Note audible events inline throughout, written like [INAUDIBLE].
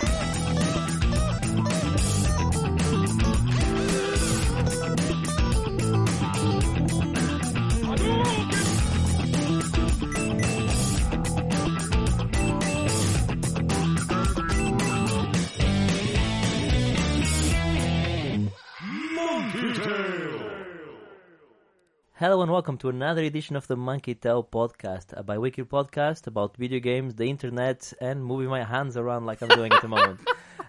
Bye. Hello and welcome to another edition of the Monkey Tail podcast, a bi-weekly podcast about video games, the internet, and moving my hands around like I'm doing at the moment. [LAUGHS]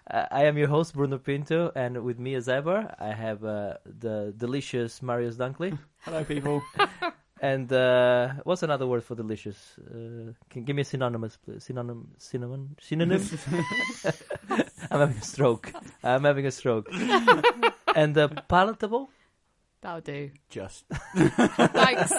Uh, I am your host Bruno Pinto, and with me as ever, I have uh, the delicious Marius Dunkley. [LAUGHS] Hello, people. [LAUGHS] and uh, what's another word for delicious? Uh, can give me a synonymous, please. Synonym, synonym, synonym. I'm having a stroke. I'm having a stroke. and uh, palatable, That'll do. Just Thanks.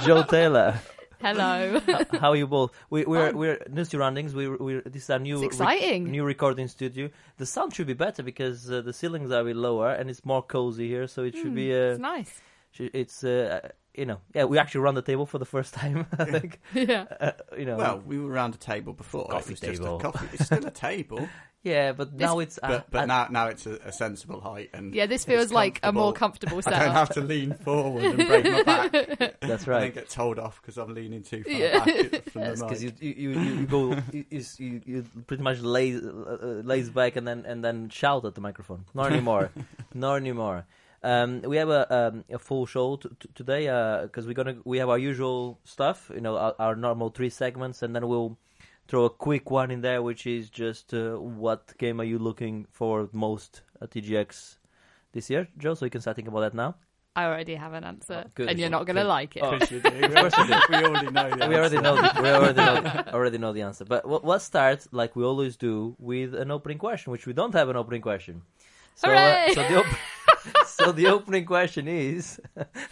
[LAUGHS] Joe Taylor. Hello. How are you both? We, we're Fine. we're new surroundings. We we this is our new It's exciting. new recording studio. The sound should be better because uh, the ceilings are a bit lower and it's more cozy here. So it should be uh, it's nice. sh- it's uh, you know yeah we actually run the table for the first time. [LAUGHS] I think Yeah. uh, you know well, we were around a table before. Coffee it was just table. a coffee. It's still a table, [LAUGHS] yeah, but now it's uh, but but uh, now now it's a, a sensible height and Yeah, this feels like a more comfortable. comfortable [LAUGHS] I don't have to lean forward and break my back, [LAUGHS] that's and then get told off because I'm leaning too far Yeah. back [LAUGHS] from Yes, the because you, you, you, you go you, you, you you pretty much lays uh, uh, lays back and then and then shout at the microphone. Not anymore, not anymore. Um, we have a um, a full show t- t- today because we're gonna we have our usual stuff, you know, our, our normal three segments, and then we'll throw a quick one in there, which is just uh, what game are you looking for most at EGX this year, Joe? So you can start thinking about that now. I already have an answer, Oh, good. and you're not going to like it. Oh. Of course you do. Of course you do. we already know. The [LAUGHS] we already answer. know. The, we already know. Already know the answer. But we'll, let's start like we always do with an opening question, which we don't have an opening question. So, uh, so the op- [LAUGHS] so the opening question is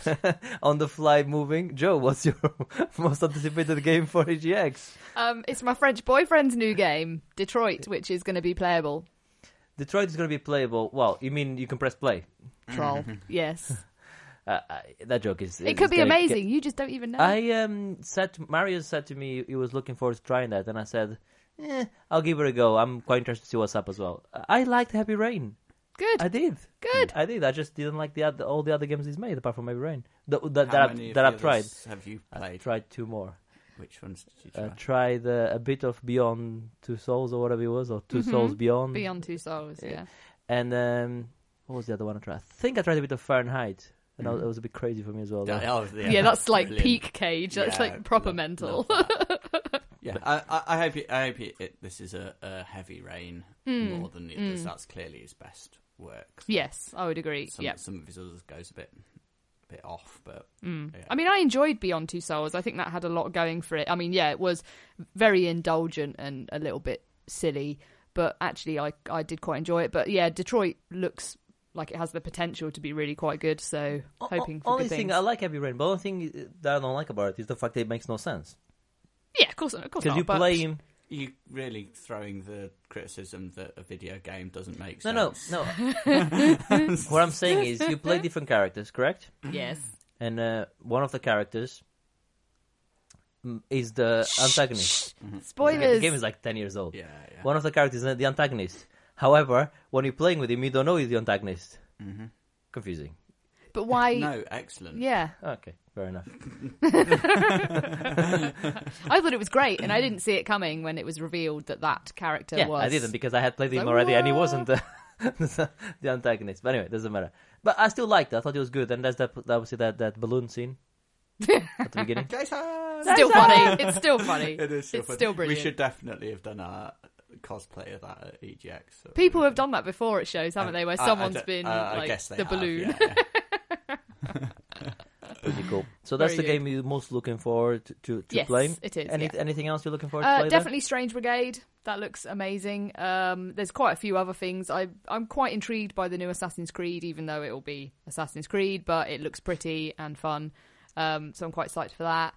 [LAUGHS] on the fly moving. Joe, what's your [LAUGHS] most anticipated game for EGX? Um, it's my French boyfriend's new game, Detroit, which is going to be playable. Detroit is going to be playable. Well, you mean you can press play? Troll. [LAUGHS] yes. Uh, uh, that joke is. It is could be gonna get- amazing. You just don't even know. I um said to, Mario said to me he was looking forward to trying that, and I said, eh, I'll give it a go. I'm quite interested to see what's up as well. I liked Heavy Rain. Good. I did. Good. I did. I just didn't like the other, all the other games he's made apart from Heavy Rain. The, the, How that I've, of that I've tried. Have you I played? tried two more. Which ones did you try? I tried uh, a bit of Beyond Two Souls or whatever it was, or 2 Mhm. Souls Beyond. Beyond Two Souls. Yeah. Yeah. And um, what was the other one I tried? I think I tried a bit of Fahrenheit. And Mhm. it was a bit crazy for me as well. though. Yeah, oh, Yeah, that's [LAUGHS] like brilliant. peak cage. That's Yeah, like proper love- mental. love. [LAUGHS] Yeah, I, I, I hope it, I hope it, it, this is a, a heavy rain Mm, more than the others. mm. That's clearly his best work. yes, I would agree. Some, yeah. some of his others goes a bit, bit off, but Mm. Yeah. I mean, I enjoyed Beyond Two Souls. I think that had a lot going for it. I mean, yeah, it was very indulgent and a little bit silly, but actually, I I did quite enjoy it. But yeah, Detroit looks like it has the potential to be really quite good. So O- o- hoping for only good thing things. I like Heavy Rain, but the only thing that I don't like about it is the fact that it makes no sense. yeah, of course, of course Because you but- play him. You really throwing the criticism that a video game doesn't make sense. no, no. [LAUGHS] No. [LAUGHS] what I'm saying is, you play [LAUGHS] different characters, correct? Yes. And uh, one of the characters mm, is the antagonist. Spoilers. The game is like ten years old. Yeah, yeah. One of the characters is the antagonist. However, when you're playing with him, you don't know he's the antagonist. hmm Confusing. But why? No, excellent. Yeah, Okay, fair enough. [LAUGHS] I thought it was great, and I didn't see it coming when it was revealed that that character yeah, was. I didn't because I had played him Like, already, and he wasn't [LAUGHS] the, the antagonist. But anyway, it doesn't matter. But I still liked it. I thought it was good, and there's that obviously that, that balloon scene at the beginning. [LAUGHS] Jason! Still funny. It's still funny. It is still It's funny. still brilliant. We should definitely have done a cosplay of that at EGX. So People have done that before at shows, haven't they? Where I- I someone's don't- been uh, I like guess they the have, balloon. yeah, yeah. Pretty cool. [LAUGHS] So that's Very the game you're most looking forward to to, to yes, playing. it is. Any, yeah. Anything else you're looking forward to Uh, play? definitely Strange Brigade. That looks amazing. Um, there's quite a few other things. I, I'm quite intrigued by the new Assassin's Creed, even though it will be Assassin's Creed, but it looks pretty and fun. Um, so I'm quite excited for that.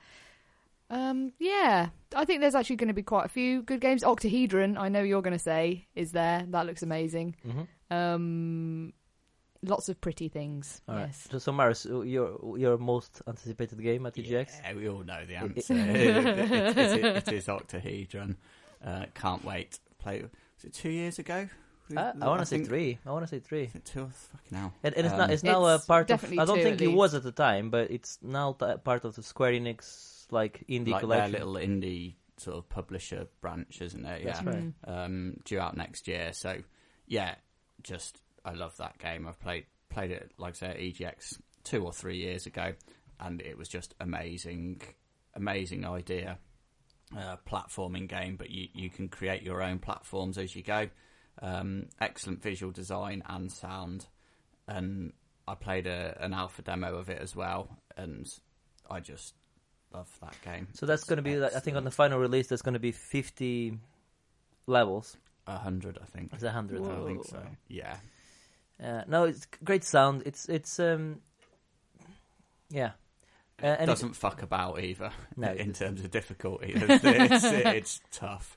Um, yeah, I think there's actually going to be quite a few good games. Octahedron, I know you're going to say, is there. That looks amazing. hmm Um, lots of pretty things. All right. yes. So, so Marius, uh, your your most anticipated game at EGX? Yeah, we all know the [LAUGHS] answer. it, [LAUGHS] it, it, it, it is Octahedron. Uh, can't wait. Play Was it two years ago? Uh, I want to say three. I want to say three. Is it two? Fucking hell. And, and it's Um, not. It's now a part of. definitely I don't think it was at the time, but it's now t- part of the Square Enix like indie like collection. their little indie sort of publisher branch, isn't it? That's yeah. right. Um, due out next year. So yeah, just I love that game. I've played played it like I say at EGX two or three years ago, and it was just amazing, amazing idea. Uh, platforming game, but you, you can create your own platforms as you go. Um, excellent visual design and sound, and I played a, an alpha demo of it as well, and I just love that game. So that's going to be. like, I think on the final release, there's going to be 50 levels. A hundred, I think. It's a hundred. I think so. Yeah. Uh, no, it's great sound. It's it's um, yeah. Uh, and it- Doesn't fuck about either No. [LAUGHS] in terms of difficulty. [LAUGHS] It's, it's, it's tough.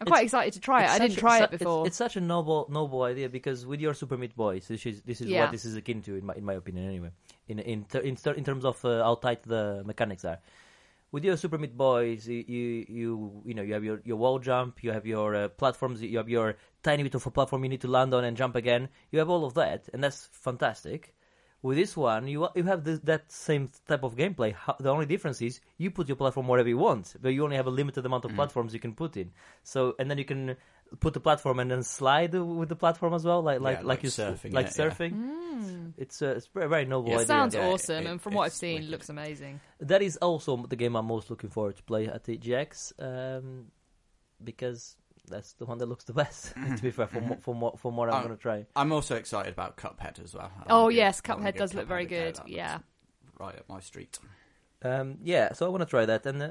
I'm quite excited to try it. I didn't a- try su- it before. It's, it's such a noble noble idea because with your Super Meat Boy, this is this is Yeah. what this is akin to in my in my opinion anyway. In in ter- in, ter- in terms of uh, how tight the mechanics are. With your Super Meat Boys, you you you, you know you have your, your wall jump, you have your uh, platforms, you have your tiny bit of a platform you need to land on and jump again. You have all of that, and that's fantastic. With this one, you you have the, that same type of gameplay. The only difference is you put your platform wherever you want, but you only have a limited amount of platforms you can put in. So, and then you can put the platform and then slide with the platform as well, like like Yeah, like, like you s- surfing like it, yeah. surfing. It's uh, it's a very noble Yeah, idea. it sounds Yeah, awesome, it- and from what I've seen, wicked. looks amazing. That is also the game I'm most looking forward to play at the EGX, um, because that's the one that looks the best. [LAUGHS] to be fair, from what- from what from what I'm Oh. going to try. I'm also excited about Cuphead as well. I Oh, wanna yes, I wanna Cuphead does look very Cuphead a go. good, That looks yeah. Right up my street. Um, yeah, so I want to try that, and uh,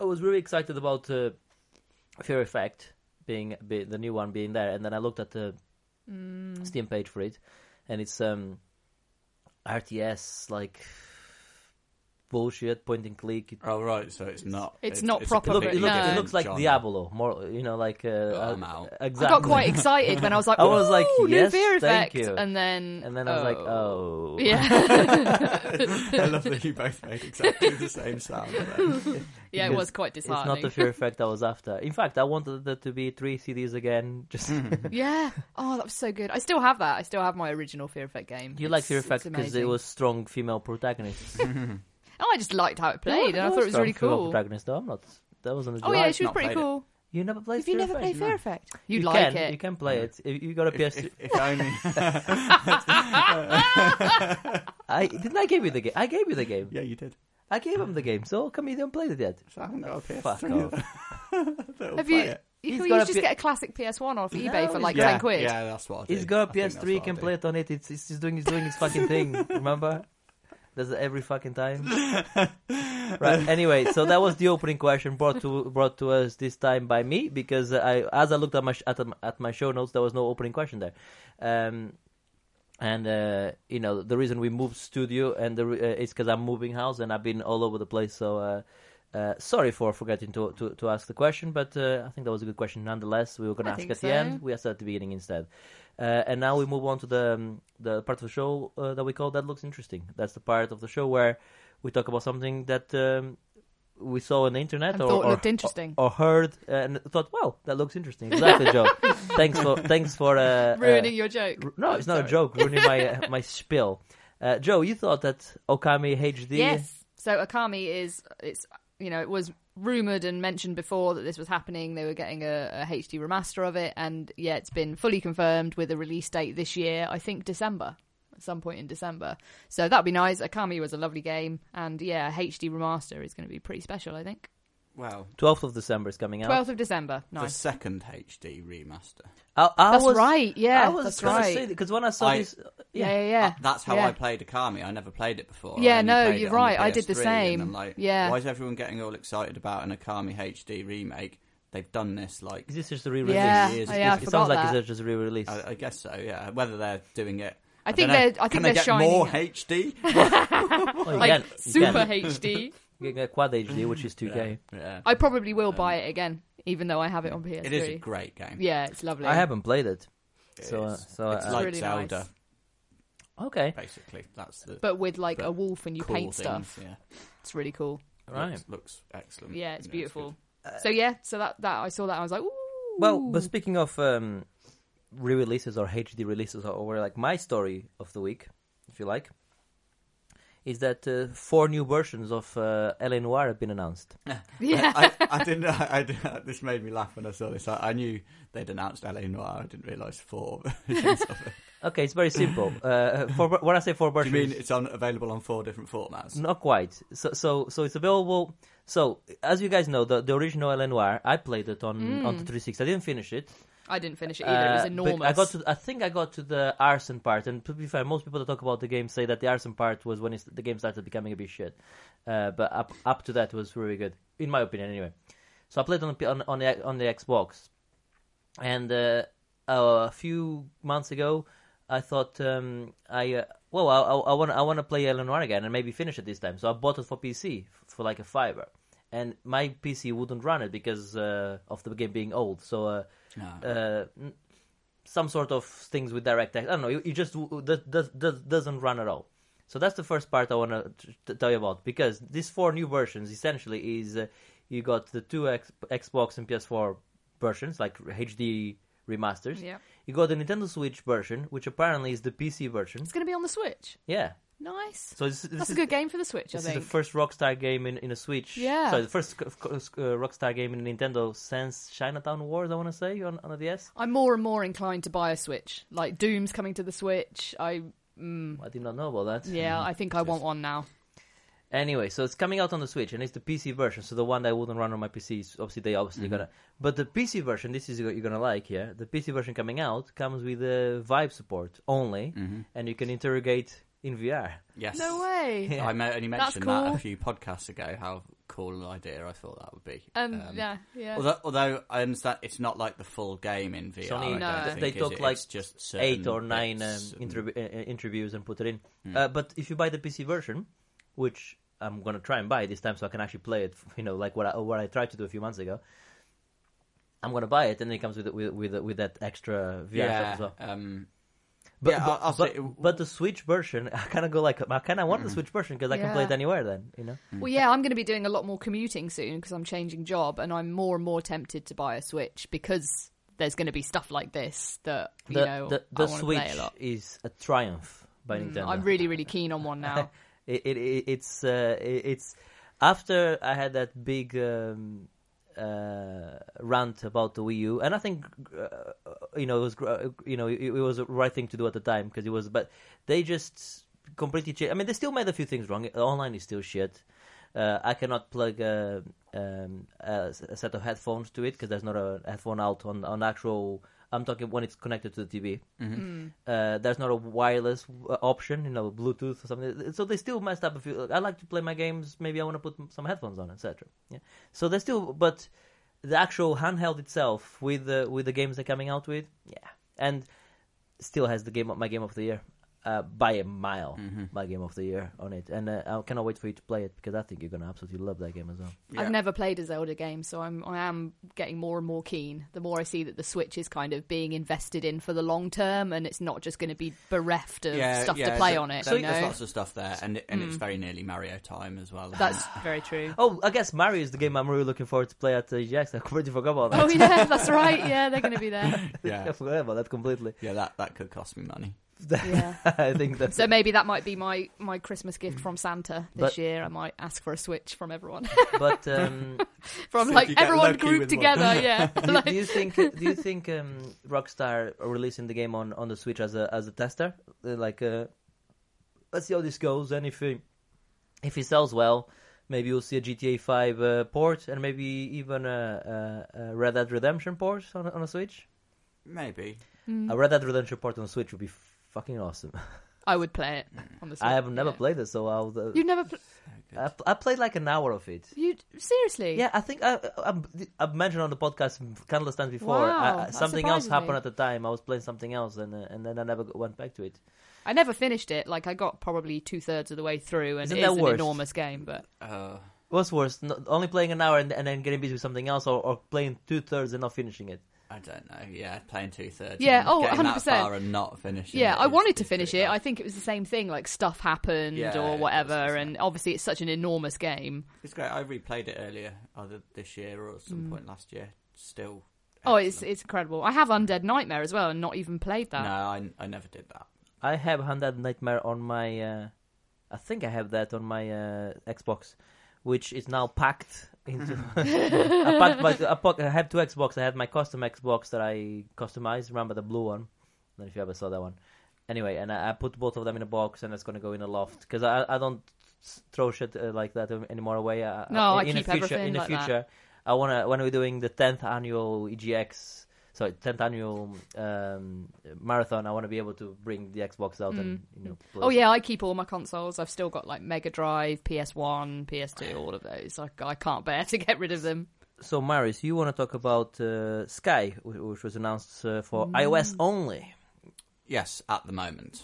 I was really excited about uh, Fear Effect being, be, the new one being there, and then I looked at the Mm. Steam page for it, and it's um, RTS like bullshit, point and click. It, Oh right, so it's not. It's not proper, it, look, it, looks, no. it looks like genre. Diablo, more you know, like uh, Oh, I'm uh, out. Exactly. I got quite excited when I was like, [LAUGHS] I was like, "Ooh, new yes, Fear thank Effect," you. and then and then I was like, oh, yeah, [LAUGHS] [LAUGHS] I love that you both made exactly the same sound. yeah, it was quite It's not the Fear Effect I was after. In fact, I wanted there to be three CDs again. Just Yeah. Oh, that was so good. I still have that. I still have my original Fear Effect game. you like Fear Effect because it was strong female protagonists. Oh, I just liked how it played, and I thought it was really strong female cool. Protagonist, though. I'm not. That wasn't. A Oh yeah, she was not pretty played it. cool. You never played Have you Fear never Effect? played Fear Effect? You'd you like can, it. You can play it. If You got a PS. If, if only. [LAUGHS] I didn't. I give you the game. I gave you the game. yeah, you did. I gave him the game. So how come you didn't play it yet? So I haven't got a PS3. Fuck off. [LAUGHS] Have you? it. You can got you a just P- get a classic PS1 off eBay No, for like yeah, ten quid. Yeah, that's what I do. He's got I a PS3. He can play it on it. It's, it's he's doing he's doing his fucking thing. [LAUGHS] Remember? Does it every fucking time. [LAUGHS] right. Anyway, so that was the opening question brought to brought to us this time by me because I, as I looked at my sh- at, at my show notes, there was no opening question there. Um, and uh, you know the reason we moved studio and the re- uh, it's because I'm moving house and I've been all over the place. So uh, uh, sorry for forgetting to, to, to ask the question, but uh, I think that was a good question nonetheless. We were going to ask think at the end. We asked at the beginning instead. Uh, and now we move on to the um, the part of the show uh, that we call that looks interesting. That's the part of the show where we talk about something that um, we saw on the internet And or, thought or, looked interesting. or heard and thought, "Wow, that looks interesting." Exactly, Joe. [LAUGHS] thanks for thanks for uh, Ruining uh, your joke. r- no, it's not a joke. Ruining my uh, [LAUGHS] my spiel. Uh, Joe, you thought that Okami HD. Yes. So Okami is it's you know it was rumored and mentioned before that this was happening. They were getting a, a HD remaster of it, and yeah, it's been fully confirmed with a release date this year. I think December, at some point in December. So that'd be nice. Okami was a lovely game, and yeah, HD remaster is going to be pretty special. I think Well, 12th of December is coming out. twelfth of December. the Nice. second HD remaster. I, I That's was, right. Yeah, I was that's gonna right. say because when I saw I- this, yeah, yeah, yeah. Uh, that's how yeah. I played Okami. I never played it before. I Yeah, only no, played you're on right. I did the PS3, same. And I'm like, Yeah. Why is everyone getting all excited about an Okami HD remake? They've done this like is this just a re-release? Yeah, years yeah, I it forgot sounds like that. it's just a re-release. I, I guess so. Yeah, whether they're doing it. I think don't know. they're. I think Can they're they get shining more it. HD? [LAUGHS] Well, you like can- you super can. HD. You can get Quad HD, which is 2K. Yeah, yeah. I probably will buy it again, even though I have it on PS3. It is a great game. Yeah, it's lovely. I haven't played it. It So, uh, is. so, it's uh, like really Zelda, nice. Okay, basically. That's the but with like a wolf and you cool paint stuff. things, Yeah, It's really cool. right. looks, looks excellent. Yeah, it's Yeah, beautiful. Uh, so yeah, so that that I saw that I was like, ooh, Well, but speaking of um, re-releases or HD releases, or, or like my story of the week, if you like, is that uh, four new versions of uh, LA Noir have been announced. [LAUGHS] [LAUGHS] Yeah. I, I didn't. I, didn't- This made me laugh when I saw this. I, I knew they'd announced LA Noir. I didn't realise four [LAUGHS] versions of it. Okay, it's very simple. uh, for, when I say four Do you versions, mean it's on available on four different formats? Not quite. So, so, so it's available. So, as you guys know, the, the original LA Noir, I played it on on the 360. I didn't finish it. I didn't finish it either. it was Uh, enormous. I got to. I think I got to the arson part, and to be fair, most people that talk about the game say that the arson part was when the game started becoming a bit shit. Uh, but up up to that was really good, in my opinion, anyway. So I played on the on, on the on the Xbox, and uh, a few months ago, I thought um, I uh, well I I want I want to play LA Noir again and maybe finish it this time. So I bought it for PC for like a fiver, and my PC wouldn't run it because uh, of the game being old. So. Uh, No. uh, some sort of things with DirectX. I don't know. It, it just w- w- does, does, doesn't run at all. So that's the first part I want to tell you about because these four new versions essentially is uh, you got the two X- Xbox and PS4 versions like HD remasters. Yeah. You got the Nintendo Switch version, which apparently is the PC version. It's going to be on the Switch. Yeah. Nice. So this, this That's is a good game for the Switch, I this is think. the first Rockstar game in, in a Switch. Yeah. Sorry, the first c- c- uh, Rockstar game in Nintendo since Chinatown Wars. I want to say on on a DS. I'm more and more inclined to buy a Switch. Like Doom's coming to the Switch. I mm, I did not know about that. yeah, I think I [LAUGHS] want one now. Anyway, so it's coming out on the Switch, and it's the PC version. So the one that wouldn't run on my PC, is obviously they obviously gonna. But the PC version, this is what you're gonna like here. The PC version coming out comes with the Vive support only, hmm and you can interrogate in VR. Yes. No way. Yeah. I only That's mentioned that a few podcasts ago. How cool an idea I thought that would be. And Um, yeah, yeah. Although, although I understand it's not like the full game in VR. It's only- I No. They- think, they is took it? like It's just Eight or nine um, interv- uh, uh, interviews and put it in. Hmm. Uh, but if you buy the PC version, which I'm gonna try and buy this time, so I can actually play it, [LAUGHS] you know, like what I, what I tried to do a few months ago. I'm gonna buy it, and it comes with with with, with that extra VR stuff as well. Um, But, Yeah, but, I'll- I'll but, say- but the Switch version, [LAUGHS] I kind of go like, I kind of want the Switch version because I can play it anywhere. Then you know, Well, yeah, I'm going to be doing a lot more commuting soon because I'm changing job, and I'm more and more tempted to buy a Switch because there's going to be stuff like this that you the know the, I the Switch play a lot. is a triumph by Mm, Nintendo. I'm really, really keen on one now. [LAUGHS] it, it, it it's uh, it, it's after I had that big um, uh, rant about the Wii U, and I think uh, you know it was uh, you know it, it was the right thing to do at the time because it was, but they just completely changed. I mean, they still made a few things wrong. Online is still shit. Uh, I cannot plug a, um, a, a set of headphones to it because there's not a headphone out on on actual. I'm talking when it's connected to the TV. Mm. Uh, there's not a wireless uh, option, you know, Bluetooth or something. So they still messed up a few. I like to play my games. Maybe I want to put some headphones on, etc. Yeah. So they still, but the actual handheld itself with the with the games they're coming out with, yeah, and still has the game of my game of the year uh, by a mile. Mhm. My game of the year on it, and uh, I cannot wait for you to play it because I think you're gonna absolutely love that game as well. yeah. I've never played a Zelda game, so I'm I am getting more and more keen. The more I see that the Switch is kind of being invested in for the long term, and it's not just going to be bereft of Yeah, stuff yeah, to play there- on it. there- you There's lots of stuff there, and it- and it's very nearly Mario time as well. That's [LAUGHS] very true. Oh, I guess Mario is the game I'm really looking forward to play at the EGX. I completely forgot about that. Oh yeah, that's [LAUGHS] right. Yeah, they're going to be there. yeah, [LAUGHS] I forgot about that completely. yeah. That that could cost me money. Yeah. [LAUGHS] I think [LAUGHS] that's So maybe that might be my, my Christmas gift from Santa this But- year. I might ask for a Switch from everyone, but [LAUGHS] um, from See like everyone lucky grouped with one. together. Yeah, do, Like- do you think do you think um, Rockstar are releasing the game on, on the Switch as a as a tester? Uh, Like, uh, let's see how this goes, and if it, if it sells well, maybe you'll see a GTA Five uh, port, and maybe even a, a, a Red Dead Redemption port on a, on a Switch. Maybe. Mm. A Red Dead Redemption port on a Switch would be fucking awesome. [LAUGHS] I would play it on the Switch. I have never yeah. played it, so I'll. Uh, You've never. Pl- I, I played like an hour of it. you seriously? Yeah, I think I, I, I've mentioned on the podcast countless times before. Wow, I- I- something else happened me. at the time. I was playing something else, and uh, and then I never went back to it. I never finished it. Like I got probably two thirds of the way through, and Isn't it an worse? enormous game. But Uh, What's worse, no, only playing an hour and, and then getting busy with something else, or, or playing two thirds and not finishing it? I don't know. Yeah, playing two thirds. Yeah, and oh, 100%. far and not finishing. yeah, it I wanted to finish pretty it. I think it was the same thing. Like stuff happened Yeah, or whatever, and obviously it's such an enormous game. It's great. I replayed it earlier, either this year or at some Mm. point last year. Still Oh, it's it's incredible. I have Undead Nightmare as well, and not even played that. No, I, I never did that. I have Undead Nightmare on my. Uh, I think I have that on my uh, Xbox, which is now packed into. [LAUGHS] [LAUGHS] I, packed my, I, pack, I have two Xbox. I had my custom Xbox that I customized. Remember the blue one? I don't know if you ever saw that one. Anyway, and I, I put both of them in a box, and it's gonna go in a loft because I I don't throw shit uh, like that anymore away. Uh, No, I in keep the future, everything in the like that. future, I wanna when we're doing the tenth annual EGX. Sorry, tenth annual um, marathon. I want to be able to bring the Xbox out and you know. play. Oh yeah, I keep all my consoles. I've still got like Mega Drive, PS1, PS2, all of those. I, I can't bear to get rid of them. So, Marius, you want to talk about uh, Sky, which was announced uh, for Mm. iOS only. Yes, at the moment.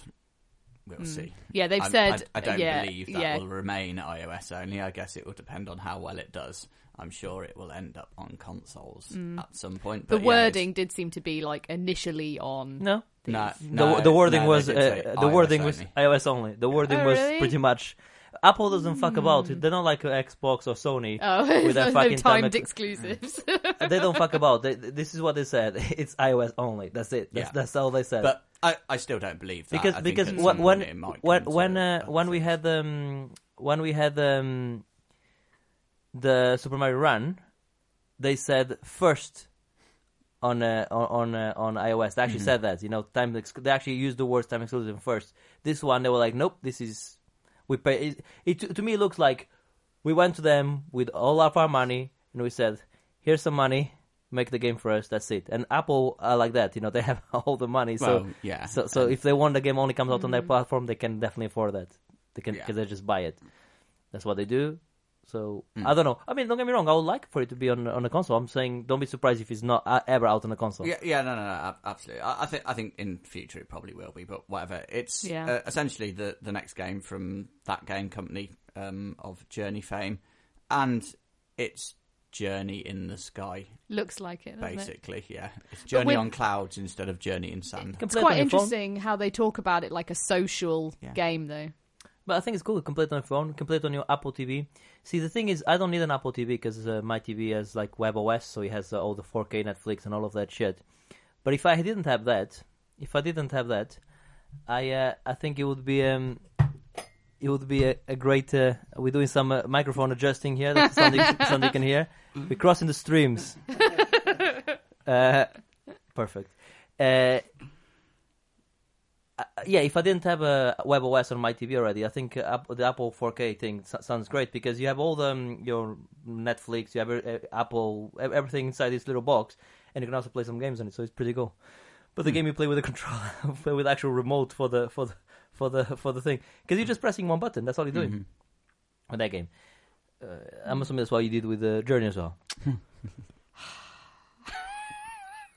We'll see. Yeah, they've I'm- said. I, I don't yeah, believe that yeah. will remain iOS only. I guess it will depend on how well it does. I'm sure it will end up on consoles at some point. Mm. The But yeah, it's- wording did seem to be like initially on. No, No, the, no, the wording no, was uh, the iOS wording was only. iOS only. The wording Oh, was really? pretty much. Apple doesn't fuck about. They're not like Xbox or Sony. Oh, [LAUGHS] With that no fucking time timed ex- exclusives. [LAUGHS] they don't fuck about. They, this is what they said. [LAUGHS] It's iOS only. That's it. That's, Yeah. that's all they said. But I, I still don't believe that. because I because when when point it might when when, uh, when we had um when we had um the Super Mario Run, they said first on uh, on on, uh, on iOS. They actually Mm-hmm. said that you know time ex- they actually used the words time exclusive first. This one they were like nope this is we pay it, it to me it looks like we went to them with all of our money and we said here's some money make the game for us that's it and Apple are like that you know [LAUGHS] they have all the money so Well, yeah. so, so if they want the game only comes out on their platform, they can definitely afford that. They can Yeah. because they just buy it. That's what they do. So I don't know. I mean, don't get me wrong. I would like for it to be on on a console. I'm saying, don't be surprised if it's not uh, ever out on a console. Yeah, yeah, no, no, no, absolutely. I, I think, I think in future it probably will be, but whatever. It's Yeah. uh, essentially the the next game from that game company um, of Journey fame, and it's Journey in the sky, Looks like it. doesn't it? basically. Yeah, it's Journey on clouds instead of Journey in sand. It's play it quite on phone. interesting how they talk about it like a social Yeah. game, though. But I think it's cool. Play it on your phone. complete on your Apple TV. See, the thing is, I don't need an Apple TV because uh, my TV has like WebOS, so it has uh, all the 4K Netflix and all of that shit. But if I didn't have that, if I didn't have that, I uh, I think it would be um, it would be a, a great. Uh, we're doing some uh, microphone adjusting here. Something something you can hear. We're crossing the streams. [LAUGHS] uh, perfect. Uh, yeah, if I didn't have a WebOS on my TV already, I think uh, the Apple 4K thing sounds great because you have all the um, your Netflix, you have uh, Apple, everything inside this little box, and you can also play some games on it. So it's pretty cool. But the game you play with a [LAUGHS] controller, play [LAUGHS] with actual remote for the for the for the for the thing, because you're just pressing one button. That's all you're doing with that game. Uh, I'm assuming that's what you did with the Journey as well. [LAUGHS]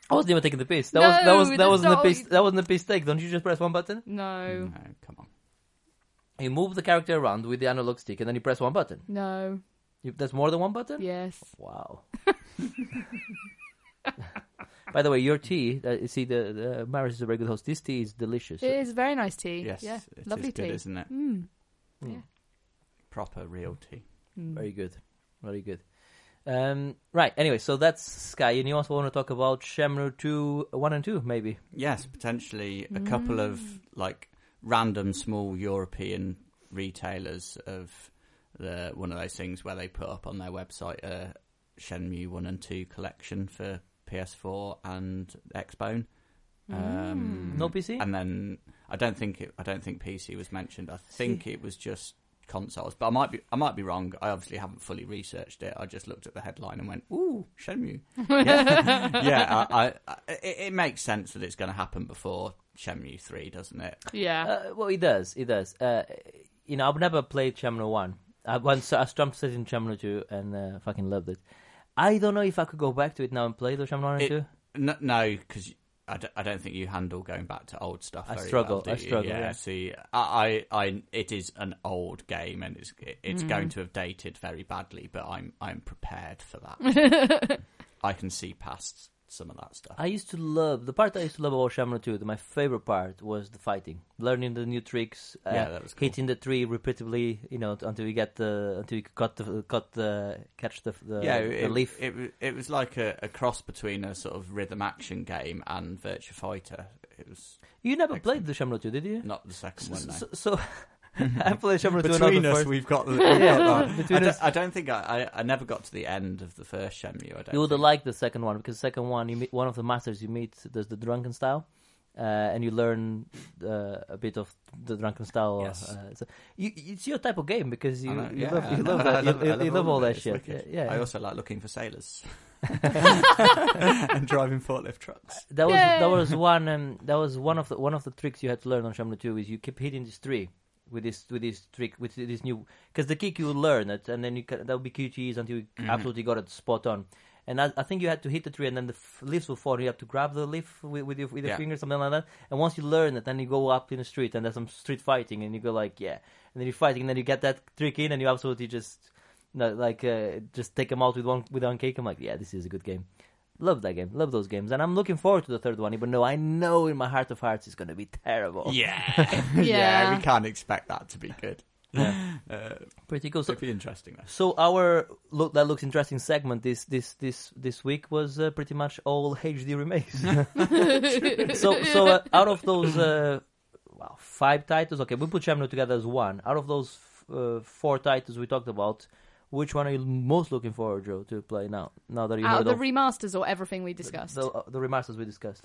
I wasn't even taking the piss. That was that was that that's wasn't a not- piss. That wasn't a piss take. Don't you just press one button? No, No, come on. You move the character around with the analog stick, and then you press one button. no, You, that's more than one button. yes. Wow. [LAUGHS] By the way, your tea. Uh, you see, the, the Marius is a very good host. This tea is delicious. It is very nice tea. Yes, yeah, it is lovely good, tea. isn't it? Mm. Mm, Proper real tea. Mm. Very good. Very good. Um, right. Anyway, so that's Sky, and you also want to talk about Shenmue two, one and two, maybe. Yes, potentially a couple of like random small European retailers of the one of those things where they put up on their website a Shenmue one and two collection for PS4 and Xbone. Um, No PC? and then I don't think it, I don't think PC was mentioned. I think it was just consoles, but I might be I might be wrong. I obviously haven't fully researched it. I just looked at the headline and went, "Ooh, Shenmue." [LAUGHS] yeah, [LAUGHS] yeah I, I, I, it, it makes sense that it's going to happen before Shenmue three, doesn't it? Yeah. Uh, well, it does. It does. Uh, you know, I've never played Shenmue one. I once I jumped straight in Shenmue two and uh, fucking loved it. I don't know if I could go back to it now and play the Shenmue one and It- two. No, no, because I, d- I don't think you handle going back to old stuff. I very struggle, well, I struggle, Yeah, yeah. see, I, I, I, it is an old game, and it's it's Mm. going to have dated very badly. But I'm I'm prepared for that. [LAUGHS] I can see past some of that stuff. I used to love the part I used to love about Shenmue 2. The, my favorite part was the fighting, learning the new tricks, uh, yeah, that was cool. hitting the tree repeatedly, you know, until you get the until you cut the cut the catch the the, yeah, the it, leaf. It, it was like a, a cross between a sort of rhythm action game and Virtua Fighter. It was you never excellent. played the Shenmue 2, did you? not the second one. No. so, so [LAUGHS] I played Shenmue 2 Between us, first. we've got the. [LAUGHS] We've got that. between I, us- don't, I don't think I, I. I never got to the end of the first Shenmue. I don't. You would have think. liked the second one because the second one, you meet one of the masters you meet does the drunken style, uh, and you learn uh, a bit of the drunken style. Yes. Uh, so you, it's your type of game because you, I know, you yeah, love [LAUGHS] I you know. love I that you, love- I you- you love all all of that. It's shit. wicked. Yeah, I yeah. also like looking for sailors [LAUGHS] and driving forklift trucks. that was Yay. that was one um, that was one of the one of the tricks you had to learn on Shenmue 2 is you keep hitting this tree with this with this trick with this new because the kick you learn it and then you can, that will be QTEs until you Mhm. absolutely got it spot on. And I, I think you had to hit the tree, and then the f- leaves will fall. You have to grab the leaf with, with your with your Yeah. finger, something like that. And once you learn it, then you go up in the street, and there's some street fighting, and you go like, yeah. And then you're fighting, and then you get that trick in, and you absolutely just, no, like, uh, just take them out with one with one kick. I'm like, yeah, this is a good game. Love that game. Love those games, and I'm looking forward to the third one. Even though I know in my heart of hearts it's going to be terrible. [LAUGHS] [LAUGHS] Yeah. Yeah. we can't expect that to be good. Yeah. Uh, pretty cool. So, it'd be interesting though. So our look that looks interesting segment this this this this week was uh, pretty much all HD remakes. [LAUGHS] so so uh, out of those uh, well, five titles, okay, we put Shenmue together as one. Out of those f- uh, four titles we talked about, which one are you most looking forward, Joe, to play now? Now that you Out heard the of remasters or everything we discussed? the, uh, the remasters we discussed.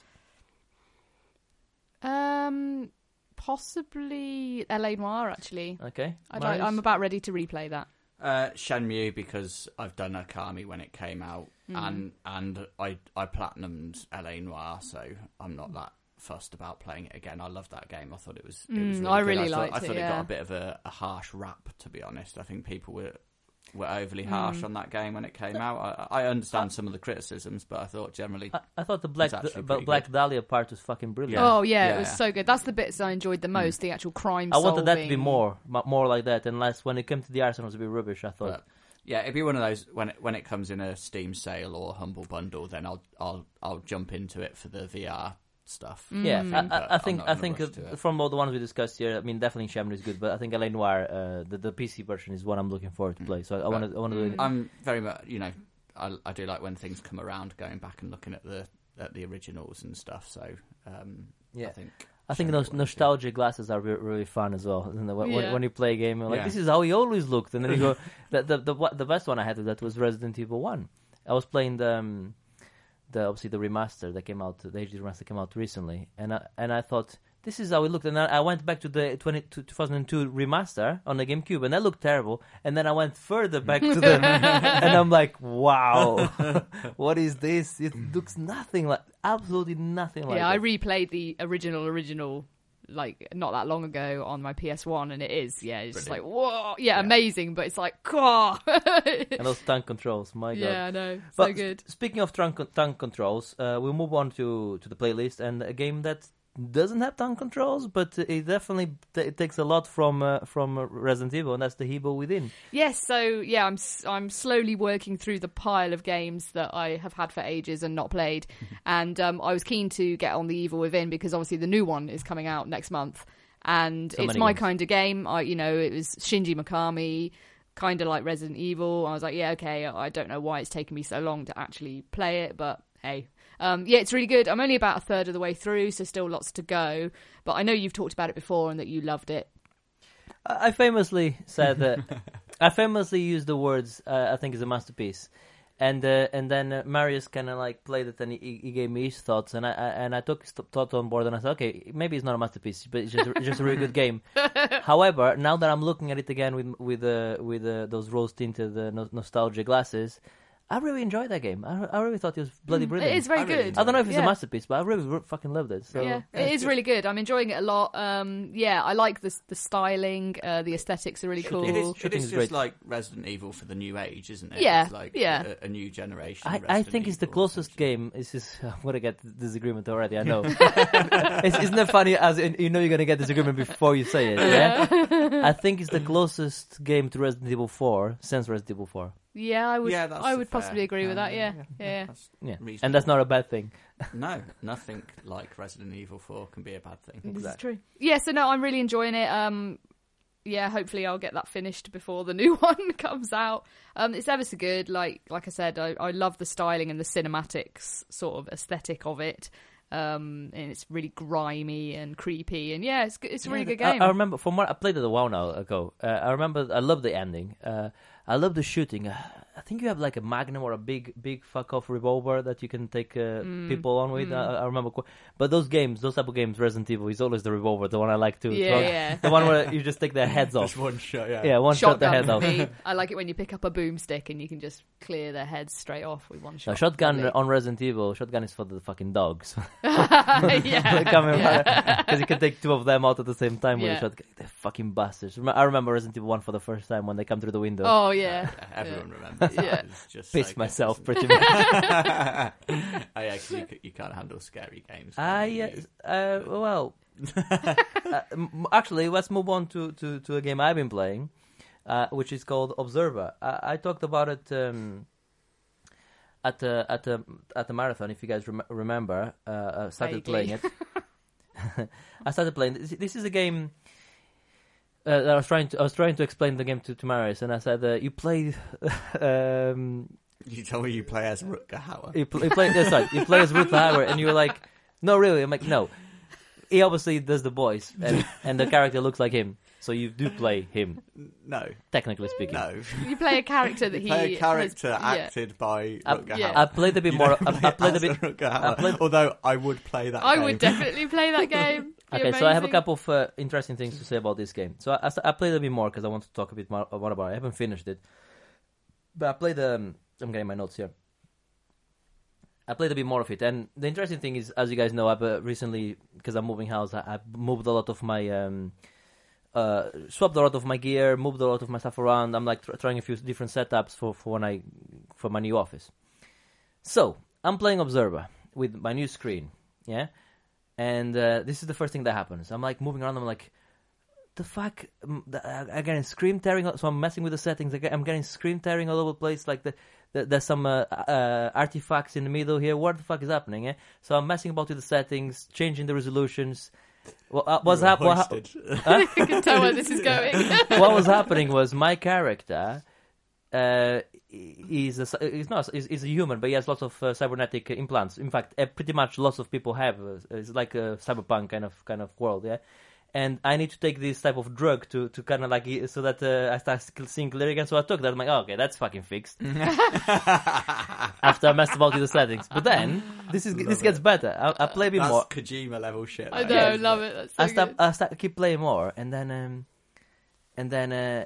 Um, possibly LA Noir. Actually, Okay, I'd like, Marius? I'm about ready to replay that. Uh, Shenmue because I've done Okami when it came out, Mm. and and I I platinumed LA Noir, so I'm not that fussed about playing it again. I love that game. I thought it was. It was Mm, really I good. really thought, liked I it, thought it yeah. got a bit of a, a harsh rap, to be honest. I think people were were overly harsh Mm. on that game when it came out. I, I understand some of the criticisms, but I thought generally. I, I thought the Black actually the, Black good. Dahlia part was fucking brilliant. Yeah. Oh yeah, Yeah, it was so good. That's the bits I enjoyed the most. The actual crime. I wanted that to be more, more like that. Unless when it came to the Arsenal, it was a bit rubbish. I thought. But yeah, it'd be one of those when it, when it comes in a Steam sale or a humble bundle, then I'll I'll I'll jump into it for the VR stuff. Yeah, Mm. I, I, I I'm think I think uh, from all the ones we discussed here, I mean, definitely Shenmue is good, but I think LA Noir, uh, the the PC version is what I'm looking forward to Mm. play. So I But- want to I want to do it. Mm. I'm very much, you know, I, I do like when things come around, going back and looking at the at the originals and stuff. So um, Yeah. I think I think those nostalgia glasses are re- really fun as well. When, when- Yeah. when you play a game, you're like Yeah. this is how he always looked, and then you go. [LAUGHS] the, the the the best one I had of that was Resident Evil One. I was playing the. Um, the obviously the remaster that came out, the HD remaster came out recently, and I, and I thought this is how it looked, and I, I went back to the 20, to 2002 remaster on the GameCube, and that looked terrible, and then I went further back to the, [LAUGHS] and I'm like, wow, [LAUGHS] what is this? It looks nothing like, absolutely nothing like. yeah, I replayed the original original like not that long ago on my PS1, and it is yeah, it's just like whoa, yeah, Yeah. amazing, but it's like and those tank controls, my [LAUGHS] god. yeah, I know, But so good. Speaking of tank, tank controls, uh, we'll move on to, to the playlist and a game that doesn't have tank controls, but it definitely t- it takes a lot from uh, from Resident Evil, and that's the Evil Within. Yes, so yeah, I'm s- I'm slowly working through the pile of games that I have had for ages and not played, and um, I was keen to get on the Evil Within because obviously the new one is coming out next month, and So it's my games. kind of game. I, you know, it was Shinji Mikami, kind of like Resident Evil. I was like, yeah, okay. I don't know why it's taken me so long to actually play it, but hey. Um, yeah, it's really good. I'm only about a third of the way through, so still lots to go. But I know you've talked about it before and that you loved it. I I famously said that [LAUGHS] I famously used the words uh, I think is a masterpiece, and uh, and then uh, Marius kind of like played it and he, he gave me his thoughts and I, I and I took his th- thoughts on board and I said okay maybe it's not a masterpiece but it's just it's just a really good game. [LAUGHS] However, now that I'm looking at it again with with uh, with uh, those rose tinted uh, no- nostalgia glasses, I really enjoyed that game. I, I really thought it was bloody Mm, brilliant. It is very I really good. I don't know if it's Yeah. a masterpiece, but I really r- fucking loved it. So yeah, Yeah, it's really good. I'm enjoying it a lot. Um, yeah, I like the the styling. Uh, the aesthetics are really cool. It is, it Shooting is is just great. like Resident Evil for the new age, isn't it? Yeah, It's like yeah. A, a new generation. I, I Resident think it's the Evil, closest essentially. game. It's just [LAUGHS] I'm gonna get disagreement already. I know. [LAUGHS] [LAUGHS] it's, isn't it funny? As in, you know, you're gonna get disagreement before you say it. Yeah. I think it's the closest game to Resident Evil 4 since Resident Evil 4. Yeah, I would. Yeah, that's I a would fair- possibly agree with that. Yeah, yeah. That's Yeah, reasonable. and that's not a bad thing. [LAUGHS] no, nothing like Resident Evil 4 can be a bad thing. This is Exactly. true. Yeah, so no, I'm really enjoying it. Um, yeah, hopefully I'll get that finished before the [LAUGHS] new one comes out. Um, it's ever so good. Like like I said, I, I love the styling and the cinematics sort of aesthetic of it. Um, and it's really grimy and creepy, and yeah, it's g- it's a really Yeah, good I- game. I, remember from what I played it a while now ago. Uh, I remember I love the ending. Uh, I love the shooting. I think you have like a magnum or a big, big fuck off revolver that you can take uh, Mm. people on with. I, I remember, qu- but those games, those type of games, Resident Evil is always the revolver, the one I like to. Yeah, yeah. [LAUGHS] The one where you just take their heads [LAUGHS] off. Just one shot, yeah. Yeah, one shot the Shotgun head off. me. [LAUGHS] I like it when you pick up a boomstick and you can just clear their heads straight off with one No, shot. shotgun on Resident Evil. Shotgun is for the fucking dogs. yeah. because you can take two of them out at the same time with Yeah. a shotgun. They're fucking bastards. I remember Resident Evil One for the first time when they come through the window. Oh yeah. Everyone remembers that. [LAUGHS] Yeah. Just Pissed so myself pretty [LAUGHS] much. it? oh, yeah, 'cause you, you can't handle scary games. can Ah, you? yes. Uh, well, [LAUGHS] uh, actually, let's move on to, to, to a game I've been playing, uh, which is called Observer. I, I talked about it um, at the at the at the marathon. If you guys rem- remember, uh, I started playing it. I started playing. This, this is a game. Uh, I was trying to I was trying to explain the game to, to Marius, and I said, uh, "You play, [LAUGHS] um, You tell me you play as Rutger Hauer. you, pl- you play that's right. You play as Rutger Hauer, and you were like, "No, really." I'm like, "No." He obviously does the voice, and, [LAUGHS] and the character looks like him. So you do play him, No, technically speaking. no. You play a character that he play a character has, yeah. acted by I, Rutger yeah. Hauer. I played a bit You more. don't I, I play played a bit. Rutger I Hauer, played- Although I would play that. I game. would definitely play that [LAUGHS] game. Okay, so I have a couple of uh, interesting things to say about this game. So I, I played a bit more because I want to talk a bit more, more about it. I haven't finished it, but I played. Um, I'm getting my notes here. I played a bit more of it, and the interesting thing is, as you guys know, I've uh, recently because I'm moving house. I, I moved a lot of my, um, uh, swapped a lot of my gear, moved a lot of my stuff around. I'm like tr- trying a few different setups for, for when I for my new office. So I'm playing Observer with my new screen, yeah, and uh, this is the first thing that happens. I'm like moving around. I'm like, the fuck? I- I'm getting screen tearing. So I'm messing with the settings. I get- I'm getting screen tearing all over the place. Like the, the there's some uh, uh, artifacts in the middle here. What the fuck is happening? Eh? So I'm messing about with the settings, changing the resolutions. Well, uh, what's [LAUGHS] You were happening? hoisted. I can tell where this is going. [LAUGHS] what was happening was my character uh, he's a, he's not he's, he's a human, but he has lots of uh, cybernetic implants. In fact, uh, pretty much lots of people have. Uh, it's like a cyberpunk kind of kind of world, yeah. And I need to take this type of drug to, to kind of like so that uh, I start seeing clear again. So I took that. I'm like, oh, okay, that's fucking fixed. [LAUGHS] After I messed about with the settings, but then this is this Love gets better. I, I play a bit That's more. Kojima level shit. I know, is, love it. That's so I start, good. I start keep playing more, and then um, and then uh,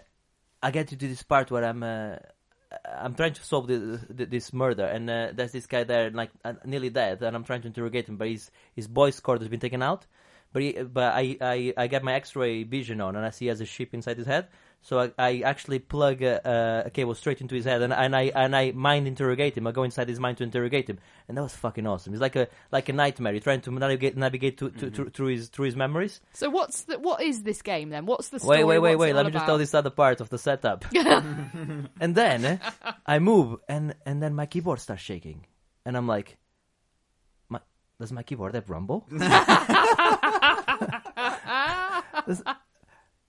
I get to do this part where I'm uh, I'm trying to solve the, this murder, and uh, there's this guy there, like uh, nearly dead, and I'm trying to interrogate him, but his his voice cord has been taken out. But he, but I, I I get my X-ray vision on, and I see he has a chip inside his head. So I, I actually plug a, a cable straight into his head, and, and I and I mind interrogate him. I go inside his mind to interrogate him, and that was fucking awesome. It's like a like a nightmare. You're trying to navigate navigate to, to, to, through his through his memories. So what's the what is this game then? What's the story? Wait, wait, wait, What's wait. Let all me just tell this other part of the setup. [LAUGHS] and then eh, I move, and and then my keyboard starts shaking, and I'm like, my, does my keyboard have rumble? [LAUGHS] [LAUGHS]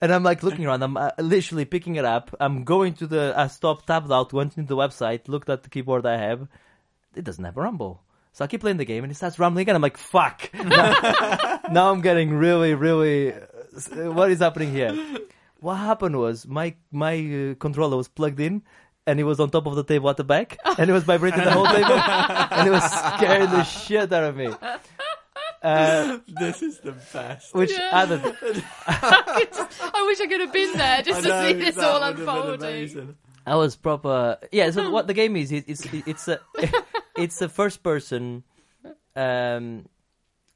And I'm like looking around. I'm uh, literally picking it up. I'm going to the. I stopped, tapped out, went into the website, looked at the keyboard I have. It doesn't have a rumble. So I keep playing the game, and it starts rumbling again. I'm like, fuck. [LAUGHS] Now, now I'm getting really, really. uh, What is happening here? What happened was my my uh, controller was plugged in, and it was on top of the table at the back, and it was vibrating the whole table, and it was scaring the shit out of me. Uh, This is the best. which Yeah. added [LAUGHS] I wish I could have been there just I to see this all would have been unfolding. amazing. I was proper. Yeah. So what the game is? It, it's it's a [LAUGHS] it's a first person um,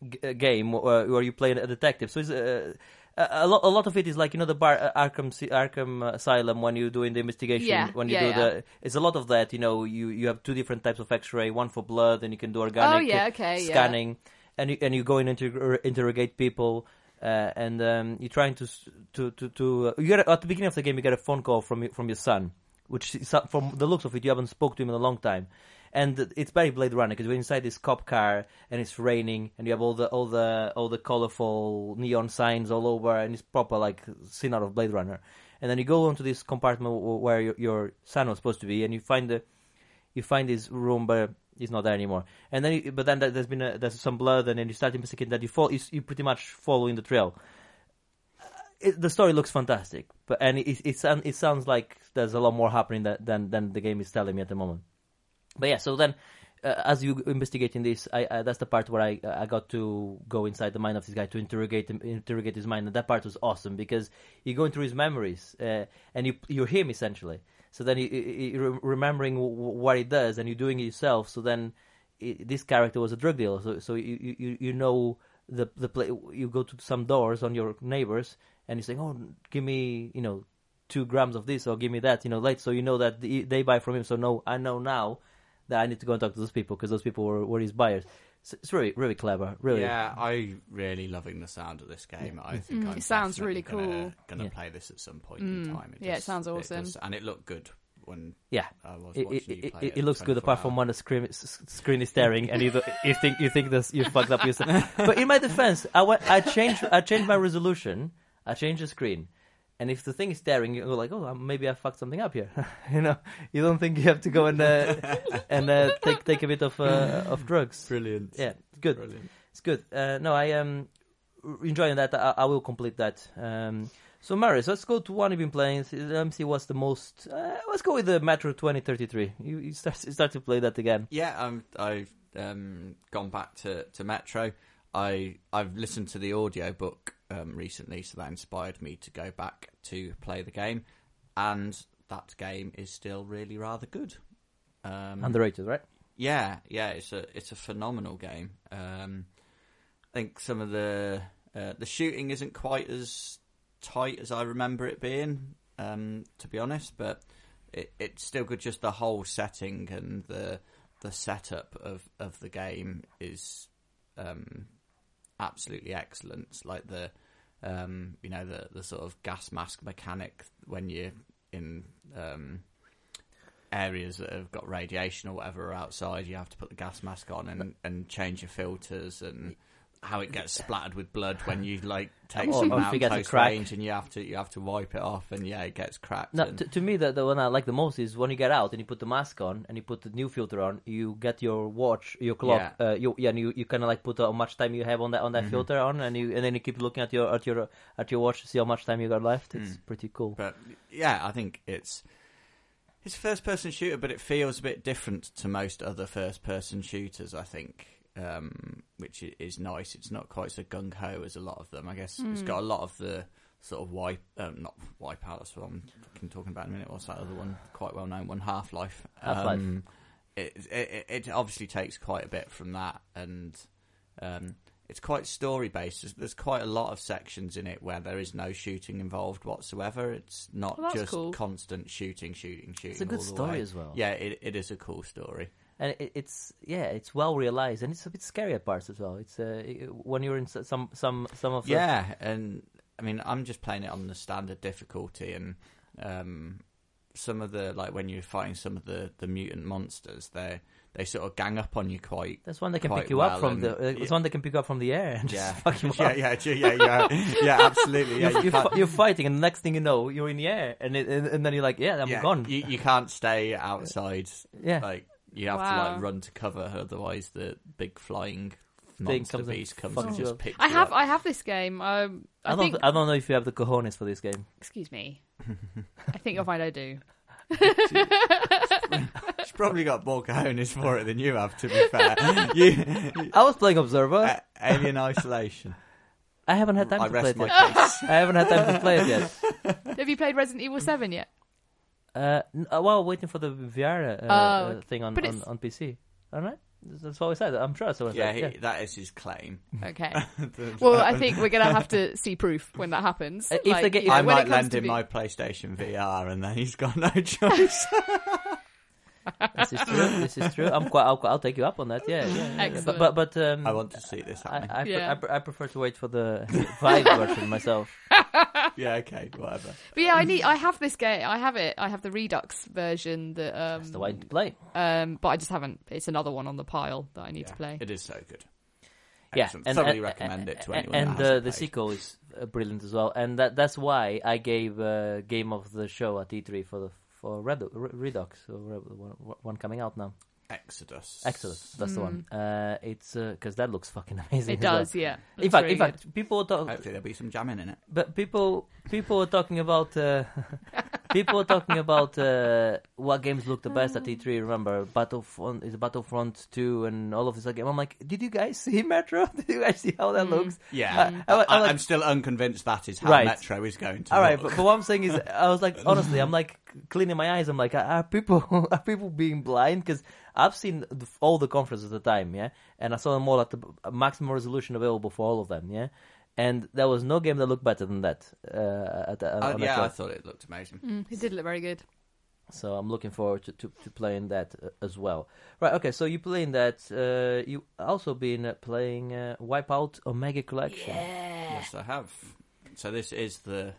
g- uh, game where, where you play a detective. So it's uh, a, a lot. A lot of it is like you know the bar, uh, Arkham Si- Arkham Asylum when you're doing the investigation. Yeah, When you yeah, do yeah. the, it's a lot of that. You know, you you have two different types of X-ray. One for blood, and you can do organic. Oh yeah, uh, okay, yeah. scanning, and you and you go and inter- interrogate people, uh, and um, you're trying to to to to. Uh, you get a, at the beginning of the game, you get a phone call from from your son, which is, uh, from the looks of it, you haven't spoke to him in a long time. And it's very Blade Runner because we're inside this cop car and it's raining and you have all the all the all the colorful neon signs all over and it's proper like scene out of Blade Runner. And then you go onto this compartment where your, your son was supposed to be and you find the you find this room but he's not there anymore. And then but then there- there's been a, there's some blood and then you start investigating that you fall you, you pretty much following the trail it, the story looks fantastic, but and it it, it sounds like there's a lot more happening that, than than the game is telling me at the moment. But yeah, so then uh, as you investigating this, I, I that's the part where I I got to go inside the mind of this guy to interrogate him, interrogate his mind, and that part was awesome because you go into his memories uh, and you you're him essentially. So then you, you, you're remembering what he does, and you're doing it yourself. So then i this character was a drug dealer, so so you you, you- know the the play. You go to some doors on your neighbors, and you say, "Oh, give me you know two grams of this, or give me that," you know, like so you know that the, they buy from him. So no, I know now that I need to go and talk to those people because those people were, were his buyers. So it's really really clever, really. Yeah, I really loving the sound of this game. I think Mm, I'm it sounds definitely really gonna, cool. Gonna Yeah. play this at some point in time. yeah, it sounds awesome. does- and it looked good when Yeah. I was It, it, you it, play it, it looks good 24 apart from hours. when the screen, screen is staring and you, [LAUGHS] you think you think this you fucked up yourself. But in my defense, I went, I changed I changed my resolution. I changed the screen, and if the thing is staring, you go like, oh, um, maybe I fucked something up here. [LAUGHS] you know, you don't think you have to go and uh, [LAUGHS] and uh, take take a bit of uh, of drugs. Brilliant. Yeah, it's good. Brilliant. It's good. Uh, no, I am um, enjoying that. I, I will complete that. Um, so, Marius, let's go to one you've been playing. Let me see what's the most. Uh, let's go with the Metro 2033. You, you, start, you start to play that again. Yeah, um, I've um, gone back to, to Metro. I I've listened to the audio book um, recently, so that inspired me to go back to play the game, and that game is still really rather good. Um, Underrated, right? Yeah, yeah, it's a it's a phenomenal game. Um, I think some of the uh, the shooting isn't quite as tight as I remember it being, um, to be honest, but it, it's still good. Just the whole setting and the the setup of, of the game is um, absolutely excellent. Like the um, you know the the sort of gas mask mechanic when you're in um, areas that have got radiation or whatever outside, you have to put the gas mask on and, and change your filters and how it gets splattered with blood when you like [LAUGHS] take some out close range and you have to you have to wipe it off and yeah it gets cracked. No, and- to, to me, the, the one I like the most is when you get out and you put the mask on and you put the new filter on. You get your watch, your clock. Yeah. Uh, you, yeah, and you, you kind of like put how much time you have on that on Mm-hmm. that filter on, and you and then you keep looking at your at your at your watch to see how much time you got left. It's Mm. pretty cool. But yeah, I think it's it's a first person shooter, but it feels a bit different to most other first person shooters. I think, um, which is nice. It's not quite so gung ho as a lot of them. I guess it's got a lot of the sort of wipe, um, not wipe out. That's what I'm fucking talking about in a minute. What's that other one? Quite well known one, Half Life. Um, it, it it obviously takes quite a bit from that, and um, it's quite story based. There's, there's quite a lot of sections in it where there is no shooting involved whatsoever. It's not Well, just cool. constant shooting, shooting, shooting. It's a good story way. as well. Yeah, it, it is a cool story. And it, it's yeah, it's well realized, and it's a bit scary at parts as well. It's uh, when you're in some some some of the Yeah, and I mean, I'm just playing it on the standard difficulty, and um, some of the like when you're fighting some of the the mutant monsters, they they sort of gang up on you quite. That's one that can pick you up from the. Uh, it's one that can pick you up from the air and [LAUGHS] Yeah, you [LAUGHS] yeah, yeah, yeah, yeah, yeah, yeah, absolutely. Yeah, you're, you you're, you're fighting, and the next thing you know, you're in the air, and it, and, and then you're like, "Yeah, I'm yeah, gone." You, you can't stay outside. yeah, Like you have to like run to cover, otherwise the big flying Thing monster comes beast comes and just picks I you have up. I have this game. Um, I, I, don't. think. I don't know if you have the cojones for this game. Excuse me. [LAUGHS] I think you'll find I do. [LAUGHS] She's probably got more cojones for it than you have. To be fair, [LAUGHS] you, I was playing Observer. A- Alien Isolation. I haven't had time I to play rest it my yet. case. I haven't had time to play it yet. Have you played Resident Evil Seven yet? Uh, n- uh, well, waiting for the VR uh, Oh, uh, thing on, on, on PC. All right, that's what I said. I'm sure that's what I Yeah, said. he, that is his claim. [LAUGHS] Okay. [LAUGHS] Well, I think we're gonna have to see proof when that happens. Uh, if Like, they get- you know, I might comes lend him be- my PlayStation VR, and then he's got no [LAUGHS] choice. This is true. This is true. I'm quite. I'll, I'll take you up on that. Yeah, yeah. yeah, yeah. Excellent. But but, but um, I want to see this I, happening. I, pre- Yeah. I, pre- I prefer to wait for the [LAUGHS] Vive version myself. [LAUGHS] yeah, okay, whatever. But yeah, I need. I have this game. I have it. I have the Redux version that. Um, That's the way to play. um, but I just haven't. It's another one on the pile that I need Yeah, to play. It is so good. Yeah, Excellent. and thoroughly and- recommend it to anyone. And that the the sequel is uh, brilliant as well, and that that's why I gave uh, game of the show at E3 for the for Red, Re- Redux, so one, one coming out now. Exodus. Exodus, that's the one. Uh, it's because that looks fucking [LAUGHS] amazing. Mm. It as well. does, yeah. In Looks fact, really in fact, people talk, Hopefully there'll be some jamming in it. but people people were talking about uh, [LAUGHS] people were talking about uh, what games look the best at E3. Remember, Battlefront is Battlefront two and all of this game. I'm like, did you guys see Metro? [LAUGHS] Did you guys see how that looks? Yeah, I- I- I I, like- am still unconvinced that is how Right. Metro is going to. All right, look. but, but what I'm saying is, I was like, [LAUGHS] honestly, I'm like cleaning my eyes. I'm like, are people [LAUGHS] are people being blind? Because I've seen all the conferences at the time, yeah, and I saw them all at the maximum resolution available for all of them, yeah. And there was no game that looked better than that. Uh, at, uh, Uh, that yeah. I thought it looked amazing. Mm, it did look very good. So I'm looking forward to, to, to playing that uh, as well. Right, okay, so you playing that. Uh, you also been uh, playing uh, Wipeout Omega Collection. Yes, I have. So this is the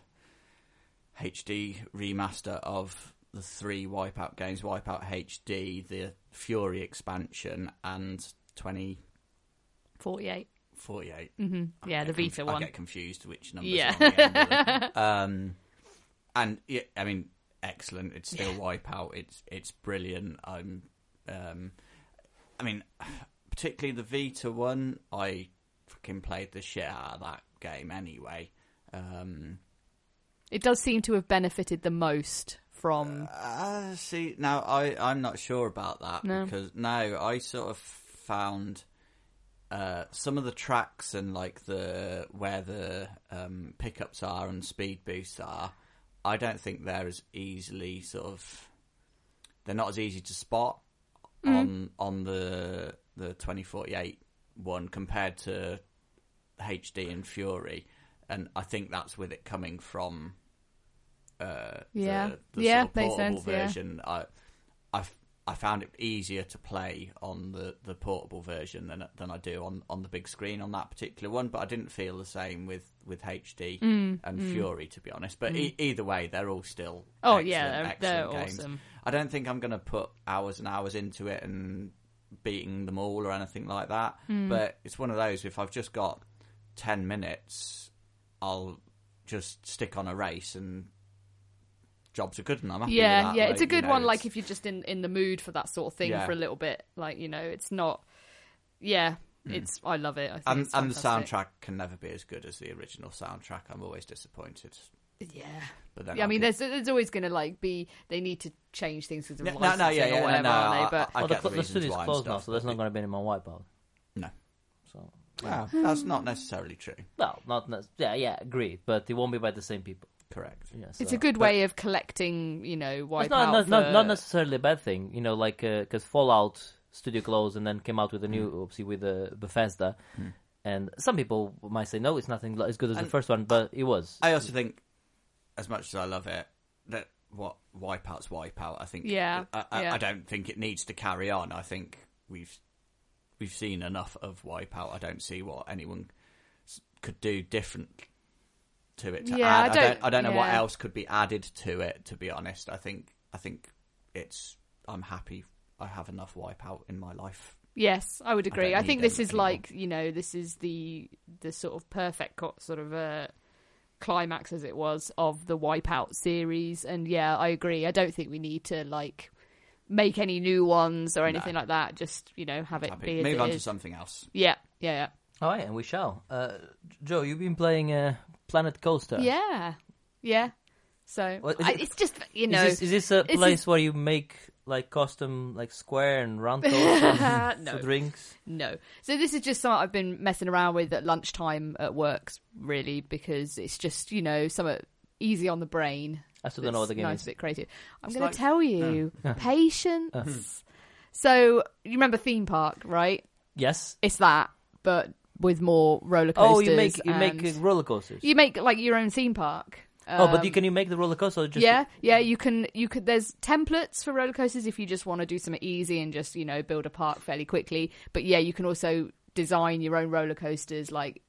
HD remaster of the three Wipeout games: Wipeout HD, the Fury expansion, and 2048. Forty-eight. I Mm-hmm. Yeah, the Vita conf- Vita I one. get confused which numbers Yeah. are on the end of them. [LAUGHS] um, and yeah, I mean, excellent. It's still Wipeout. It's it's brilliant. I'm, um, I mean, particularly the Vita one. I fucking played the shit out of that game anyway. Um, It does seem to have benefited the most from. uh, see, now I I'm not sure about that No. because no, I sort of found. Uh, some of the tracks and like the where the um, pickups are and speed boosts are, I don't think they're as easily sort of they're not as easy to spot on on the the twenty forty eight one compared to HD and Fury, and I think that's with it coming from uh, Yeah. the, the Yeah, sort of makes sense, version. I I I found it easier to play on the, the portable version than than I do on, on the big screen on that particular one. But I didn't feel the same with, with HD Mm, and Fury, to be honest. But e- either way, they're all still Oh excellent, yeah, they're, they're games. awesome. I don't think I'm going to put hours and hours into it and beating them all or anything like that. Hmm. But it's one of those. If I've just got ten minutes, I'll just stick on a race and jobs are good and I'm happy Yeah, with that. yeah, Like, it's a you good know, one. Like if you're just in in the mood for that sort of thing Yeah. for a little bit, like you know, it's not. Yeah, hmm. it's. I love it. I think and, and the soundtrack can never be as good as the original soundtrack. I'm always disappointed. Yeah. But then Yeah, I mean, can- there's there's always going to like be they need to change things because of No, no, licensing no, yeah, yeah, or whatever, no, aren't they? But I well, get the, the the studio's closed now, so there's not going to be any more Wipeout. no, So, Well, that's not necessarily true. well, not ne- yeah, yeah, agreed, but it won't be by the same people. Correct. Yeah, it's so- a good but- way of collecting, you know, wipeout. It's not, not, for... not, not necessarily a bad thing, you know, like because Fallout Studio closed and then came out with a new, Hmm. obviously with uh, Bethesda, and some people might say no, it's nothing as good as the first one, but it was. I also think, as much as I love it, that what Wipeout's Wipeout. I think. Yeah, I, I, yeah. I don't think it needs to carry on. I think we've we've seen enough of Wipeout. I don't see what anyone could do different to it. To Yeah, I add. I don't- don't. I don't know what else could be added to it. To be honest, I think. I think it's. I'm happy. I have enough Wipeout in my life. Yes, I would agree. don't I, think this is anymore. like you know this is the the sort of perfect co- sort of uh, climax as it was of the Wipeout series, and yeah, I agree. I don't think we need to like make any new ones or anything like that. Just you know have it Happy. be Move on to something else. Yeah, yeah, yeah, All right, and we shall. Uh, Joe, you've been playing uh, Planet Coaster. yeah, yeah. So is I, it- it's just you know. Is this, is this a place where you make like custom like square and round [LAUGHS] [LAUGHS] coasters No. for drinks? No. So this is just something I've been messing around with at lunchtime at work, really, because it's just, you know, something easy on the brain. I still don't know what the game nice, is. bit creative. I'm It's going like- to tell you. [LAUGHS] Uh. Patience. so you remember theme park, right? Yes. It's that, but with more roller coasters. Oh, you make you make and- roller coasters. you make like your own theme park. oh, but Um, you, can you make the roller coaster? Or just yeah, yeah, you can. You could. There's templates for roller coasters if you just want to do something easy and just you know build a park fairly quickly. But yeah, you can also design your own roller coasters, like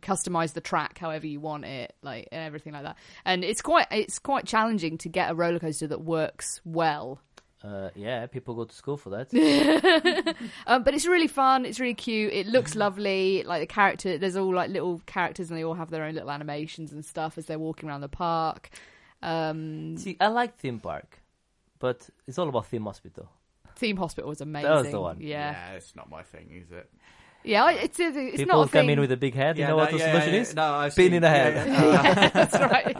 customize the track however you want it, like and everything like that. And it's quite it's quite challenging to get a roller coaster that works well. Uh, yeah, people go to school for that. [LAUGHS] Um, but it's really fun. It's really cute. It looks [LAUGHS] lovely. Like the character, there's all like little characters, and they all have their own little animations and stuff as they're walking around the park. Um, See, I like theme park, but it's all about theme hospital. Theme Hospital was amazing. That was the one. Yeah, it's not my thing, is it? yeah. It's it's, it's people not a come thing. in with a big head. you know no, what the yeah, solution yeah, is? No, I've Pin seen- in the head. yeah, yeah, [LAUGHS] yeah. That's right.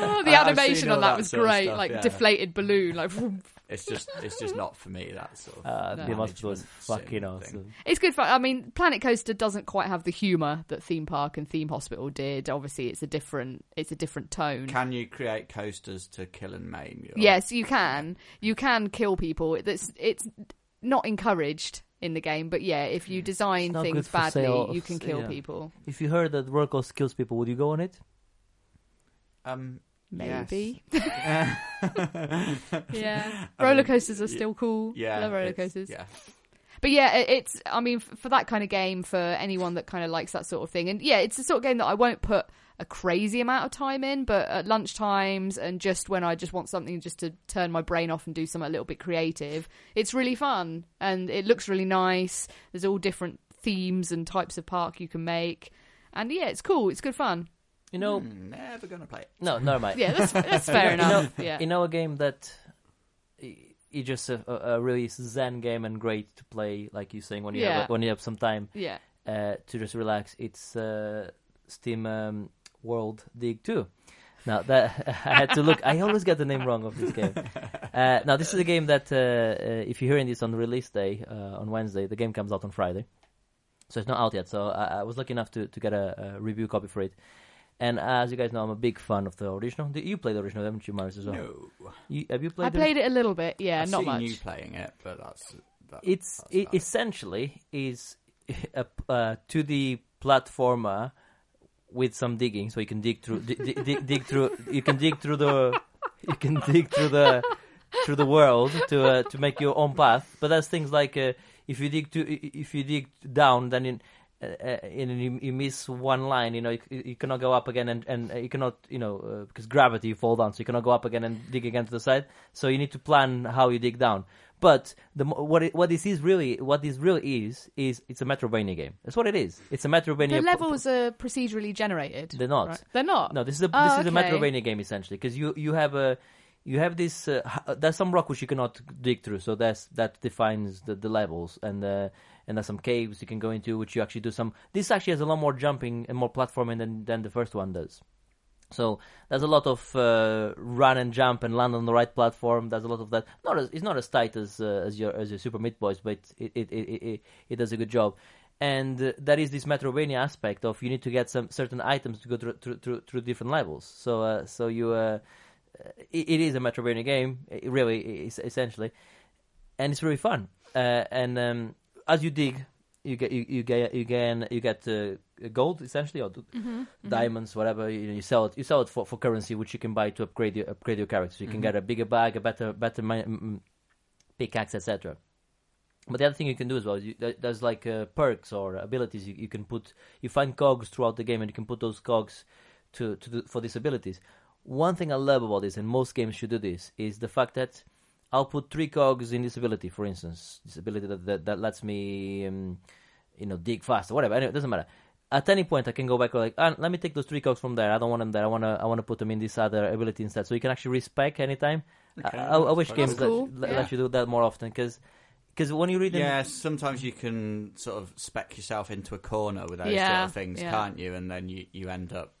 Oh, the I- animation on that that was great. stuff, like yeah. deflated balloon. Like vroom. It's just, it's just not for me. That sort of. Uh, No. theme hospital is fucking awesome. thing. it's good fun. I mean, Planet Coaster doesn't quite have the humor that Theme Park and Theme Hospital did. Obviously, it's a different it's a different tone. Can you create coasters to kill and maim? Your... Yes, you can. You can kill people. It's it's not encouraged in the game, but yeah, if you design It's not good things badly, sale- you can kill yeah. people. If you heard that roller coaster kills people, would you go on it? Um. Maybe. yes. [LAUGHS] [LAUGHS] Yeah. Roller coasters are still cool. Yeah. I love roller coasters. Yeah. But yeah, it's. I mean, for that kind of game, for anyone that kind of likes that sort of thing, and yeah, it's the sort of game that I won't put a crazy amount of time in, but at lunch times and just when I just want something just to turn my brain off and do something a little bit creative, it's really fun and it looks really nice. There's all different themes and types of park you can make, and yeah, it's cool. It's good fun. You know, Hmm, never gonna play it. no, never mind. Yeah, that's that's [LAUGHS] fair You know- enough. yeah, You know, a game that i- is just a, a a really zen game and great to play, like you're saying when you Yeah. have when you have some time yeah. uh, to just relax. It's uh, Steam um, World Dig 2. Now that [LAUGHS] I had to look, I always get the name wrong of this game. Uh, now this is a game that uh, uh, if you're hearing this on release day uh, on Wednesday, the game comes out on Friday, so it's not out yet. So I, I was lucky enough to, to get a, a review copy for it. And as you guys know, I'm a big fan of the original. Did You played the original, haven't you, Marius, as well? No. You, have you played? I the- played it a little bit. Yeah, I've not seen much. you playing it, but that's. That, it's that's it about essentially is [LAUGHS] a uh, 2D platformer with some digging, so you can dig through, dig, dig, dig, dig through, you can dig through the, [LAUGHS] you can dig through the, through the world to uh, to make your own path. But there's things like uh, if you dig to, if you dig down, then in, uh, and you, you miss one line, you know, you, you cannot go up again, and and uh, you cannot, you know, uh, because gravity you fall down, so you cannot go up again and dig again to the side. So you need to plan how you dig down. But the what it, what this is really, what this really is, is it's a Metroidvania game. That's what it is. It's a Metrovania. The p- levels are procedurally generated. They're not. right? They're not. No, this is a Oh, this is a okay. Metrovania game essentially because you you have a you have this uh, there's some rock which you cannot dig through, so that's that defines the, the levels and uh, and there's some caves you can go into which you actually do some. This actually has a lot more jumping and more platforming than than the first one does. So there's a lot of uh, run and jump and land on the right platform. There's a lot of that. Not as, it's not as tight as uh, as your as your Super Meat Boys, but it it, it, it, it does a good job. And uh, that is this Metroidvania aspect of you need to get some certain items to go through through, through, through different levels. So uh, so you uh, it, it is a Metroidvania game, really essentially, and it's really fun. Uh, and um, as you dig, you get you, you get you gain you get uh, gold essentially or diamonds, whatever. You, know, you sell it. You sell it for, for currency, which you can buy to upgrade your upgrade your character. So you can Mhm. get a bigger bag, a better better pickaxe, etc. But the other thing you can do as well is you, there's like uh, perks or abilities you, you can put. You find cogs throughout the game, and you can put those cogs to to do, for these abilities. One thing I love about this, and most games should do this, is the fact that I'll put three cogs in this ability, for instance, disability that that, that lets me, um, you know, dig faster, whatever. Anyway, it doesn't matter. At any point, I can go back like, ah, let me take those three cogs from there. I don't want them there. I wanna I wanna put them in this other ability instead. So you can actually respec anytime. I, Okay, I, I wish games let, cool, let, yeah. let you do that more often because. Because when you read them, Yeah, sometimes you can sort of spec yourself into a corner with those Yeah, sort of things, yeah. can't you? And then you, you end up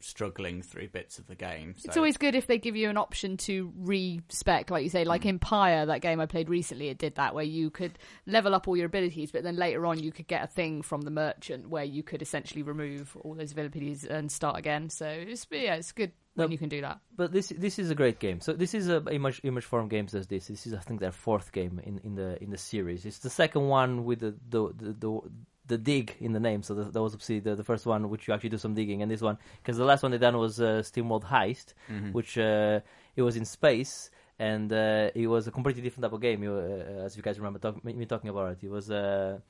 struggling through bits of the game. So. It's always good if they give you an option to re-spec, like you say, like mm. Empire, that game I played recently, it did that, where you could level up all your abilities, but then later on you could get a thing from the merchant where you could essentially remove all those abilities and start again. So it's yeah, it's good when No. you can do that. but this this is a great game. So this is a image image form games does this. This is I think their fourth game in, in the in the series. It's the second one with the the the, the, the dig in the name. So the, that was obviously the, the first one, which you actually do some digging, and this one because the last one they done was uh, SteamWorld Heist, Mhm. which uh, it was in space. And uh, it was a completely different type of game. You, uh, as you guys remember talk, me talking about it, it was a,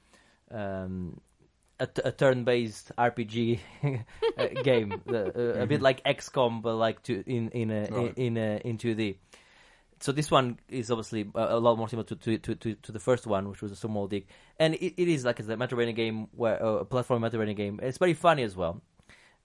um, a, t- a turn-based RPG [LAUGHS] uh, game, uh, a bit like XCOM, but like to in in a, Right. in a, in 2D. So this one is obviously a, a lot more similar to, to, to, to, the first one, which was a small dig, and it, it is like it's a Metroidvania game, where uh, a platform Metroidvania game. It's very funny as well.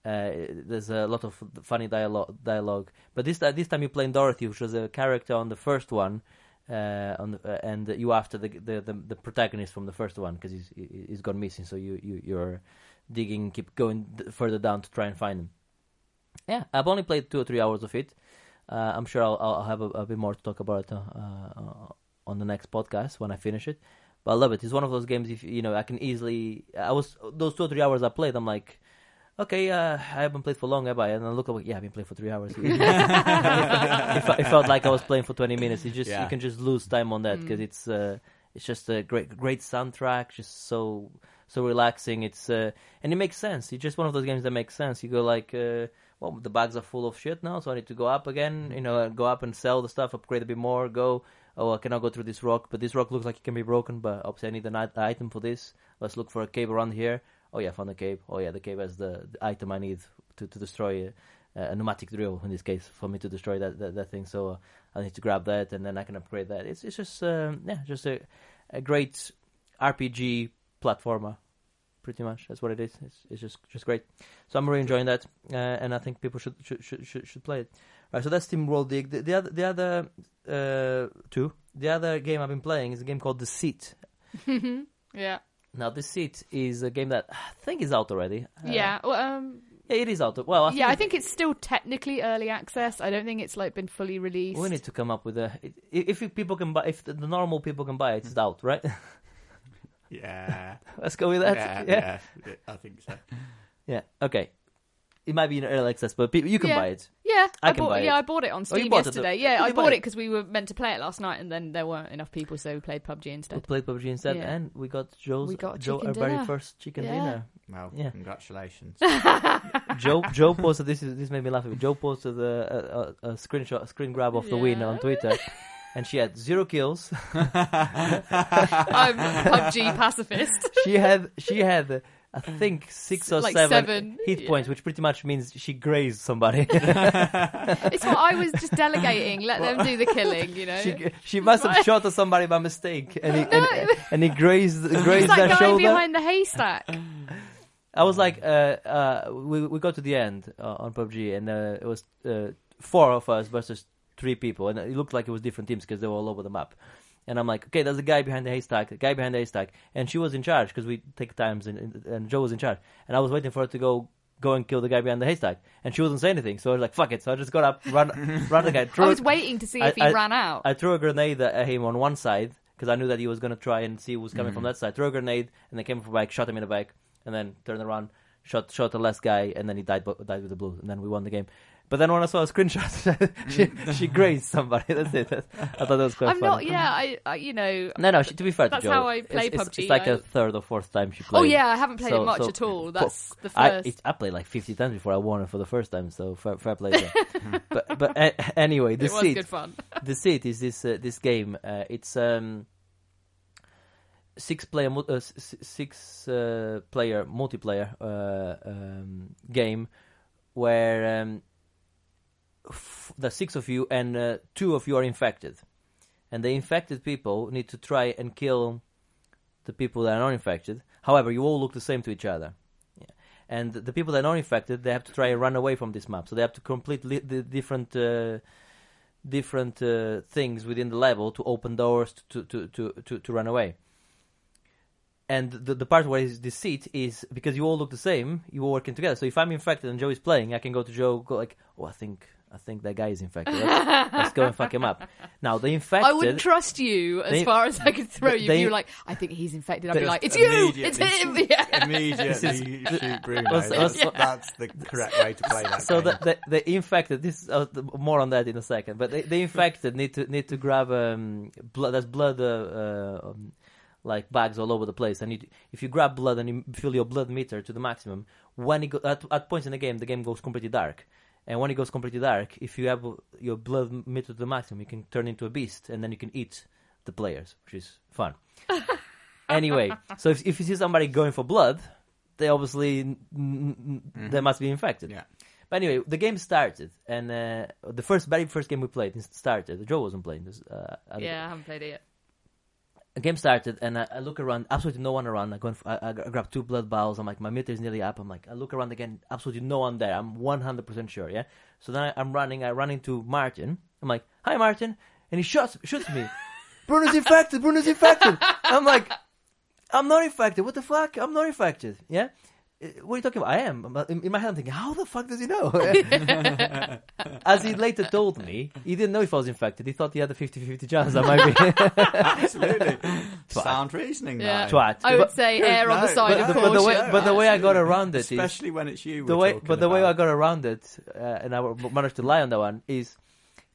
Uh, there's a lot of funny dialogue, dialogue. But this uh, this time you're playing Dorothy, which was a character on the first one, uh, on the, uh, and you after the, the the the protagonist from the first one because he's he- he's gone missing. So you you you're digging, keep going further down to try and find him. Yeah, I've only played two or three hours of it. Uh, I'm sure I'll, I'll have a, a bit more to talk about it uh, uh, on the next podcast when I finish it. But I love it. It's one of those games. If you know, I can easily. I was those two or three hours I played. I'm like, okay, uh, I haven't played for long, have I? And I look up, yeah, I've been playing for three hours. [LAUGHS] it, it felt like I was playing for 20 minutes. You just Yeah. you can just lose time on that because Mm. it's uh, it's just a great great soundtrack, just so so relaxing. It's uh, and it makes sense. It's just one of those games that makes sense. You go like, uh, well, the bags are full of shit now, so I need to go up again. You know, go up and sell the stuff, upgrade a bit more. Go, oh, I cannot go through this rock, but this rock looks like it can be broken. But obviously, I need an item for this. Let's look for a cave around here. Oh yeah, I found a cave. Oh yeah, the cave has the, the item I need to to destroy. A, a pneumatic drill in this case for me to destroy that that, that thing. So uh, I need to grab that and then I can upgrade that. It's it's just um, yeah, just a a great RPG platformer. Pretty much, that's what it is. It's, it's just just great. So I'm really enjoying that, uh, and I think people should should, should should should play it. Right, so that's SteamWorld Dig. The, the other the other uh, two, the other game I've been playing is a game called Deceit. [LAUGHS] yeah. Now, Deceit is a game that I think is out already. Uh, yeah. Well, um, yeah, it is out. Well, I think yeah, I think it's still technically early access. I don't think it's like been fully released. We need to come up with a If people can buy, if the, the normal people can buy it, it's out, right? [LAUGHS] Yeah. [LAUGHS] Let's go with that. yeah, yeah. yeah, I think so. Yeah, Okay. It might be in early access, but you can Yeah. buy it. Yeah, I I, can bought. buy Yeah, it. I bought it on Oh, you Steam bought it, yesterday. though. yeah, Did I you bought it? it because we were meant to play it last night, and then there weren't enough people, so we played PUBG instead. We instead. played PUBG instead, Yeah. and we got Joe's. We got Joe, chicken our very dinner. first chicken Yeah. dinner. Well, Yeah. congratulations. [LAUGHS] Joe Joe posted this. Is, this made me laugh. Joe posted a, a, a, a screenshot, a screen grab of the win Yeah. on Twitter, [LAUGHS] and she had zero kills. [LAUGHS] I'm PUBG pacifist. she had she had I think six or Like seven, seven, hit yeah. points, which pretty much means she grazed somebody. [LAUGHS] it's what I was just delegating. Let them do the killing. You know. she she must have shot at somebody by mistake, and he, and, and he grazed it's grazed that their guy shoulder. behind the haystack. I was like, uh, uh, we we got to the end uh, on PUBG, and uh, it was uh, four of us versus three people, and it looked like it was different teams because they were all over the map. And I'm like, okay, there's a guy behind the haystack, a guy behind the haystack, and she was in charge because we take times, and, and Joe was in charge, and I was waiting for her to go go and kill the guy behind the haystack, and she wasn't saying anything, so I was like, fuck it, so I just got up, run, [LAUGHS] run the guy, I was waiting to see I- if he I- ran out. I threw a grenade at him on one side because I knew that he was going to try and see who was coming Mhm. from that side. Threw a grenade and then came from back, shot him in the back, and then turned around, shot shot the last guy, and then he died died with the blue, and then we won the game. But then when I saw a screenshot, [LAUGHS] she she grazed somebody. [LAUGHS] That's it. That's, I thought that was quite I'm funny. not. Yeah, I, I. You know. No, no. She, to be fair, to That's Joe, how I play it's, PUBG, It's like I- a third or fourth time she played. Oh yeah, I haven't played So- it much so- at all. That's the I, first. it, I played like 50 times before I won it for the first time, so fair, fair play. to [LAUGHS] but but uh, anyway, the was seat good fun. Deceit is this uh, this game. Uh, it's um six player uh, six uh, player multiplayer uh, um, game where um, f- the six of you and uh, two of you are infected, and the infected people need to try and kill the people that are not infected. However, you all look the same to each other. Yeah. And the people that are not infected, they have to try and run away from this map. So they have to complete li- the different uh, different uh, things within the level to open doors to to to to, to run away. And the the part where is deceit is because you all look the same, you all working together. So if I'm infected and Joe is playing, I can go to Joe, go like, oh, I think I think that guy is infected. Let's, let's go and fuck him up. [LAUGHS] Now the infected. I wouldn't trust you as They- far as I could throw you. they- if you were like, I think he's infected. I'd be like, it's you, it's Immediately- him. Yeah. Immediately shoot Bruno. What's- That's, what's- that's the correct way to play that. so game. the, the the infected. This uh, more on that in a second. But the, the infected need to need to grab um blood. There's blood uh, uh, um, like bags all over the place. And you, if you grab blood and you fill your blood meter to the maximum, when it go, at, at points in the game, the game goes completely dark. And when it goes completely dark, if you have your blood meter to the maximum, you can turn into a beast, and then you can eat the players, which is fun. [LAUGHS] anyway, so if, if you see somebody going for blood, they obviously n- n- n- they must be infected. Yeah. But anyway, the game started, and uh, the first, very first game we played it started. Joe wasn't playing this. Uh, Yeah, I haven't played it yet. The game started, and I, I look around, absolutely no one around. I go, and f- I, I grab two blood vials. I'm like, my meter is nearly up. I'm like, I look around again, absolutely no one there. I'm 100 percent sure. Yeah. So then I, I'm running. I run into Martin. I'm like, hi, Martin, and he shoots shoots me. [LAUGHS] Bruno's infected. Bruno's infected. I'm like, I'm not infected. What the fuck? I'm not infected. Yeah. What are you talking about? I am. In in my head, I'm thinking, how the fuck does he know? [LAUGHS] As he later told me, he didn't know if I was infected. He thought he had a 50-50 chance I might be. [LAUGHS] Absolutely. [LAUGHS] Sound reasoning, Yeah. that. Twat. I would But- say Good, air on the side but, of the, caution. but the way, but the way I got around it is Especially when it's you. the we're way, but the way I got around it, uh, and I managed to lie on that one is,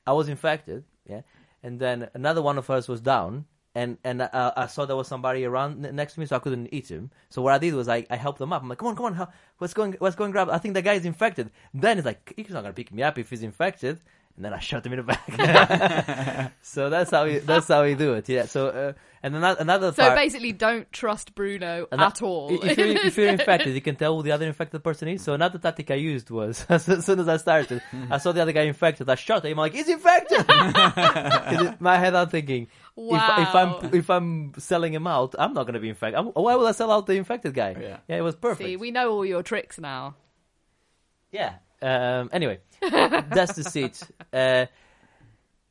I was infected, yeah, and then another one of us was down, and and uh, I saw there was somebody around next to me, so I couldn't eat him. So what I did was I, I helped them up. I'm like, come on, come on, how, what's going, what's going, grab? I think the guy is infected. Then he's like, he's not gonna pick me up if he's infected. And then I shot him in the back. [LAUGHS] [LAUGHS] so that's how we, that's how we do it. Yeah. So uh, and another another So part, basically, don't trust Bruno and that- at all. If you're, if you're infected, [LAUGHS] you can tell who the other infected person is. So another tactic I used was, [LAUGHS] as soon as I started, [LAUGHS] I saw the other guy infected. I shot him. I'm like, he's infected. in my head, I'm thinking, wow. if, if I'm if I'm selling him out, I'm not going to be infected. I'm, why would I sell out the infected guy? Yeah. it was perfect. See, we know all your tricks now. Yeah. Um, anyway, that's Deceit. Uh,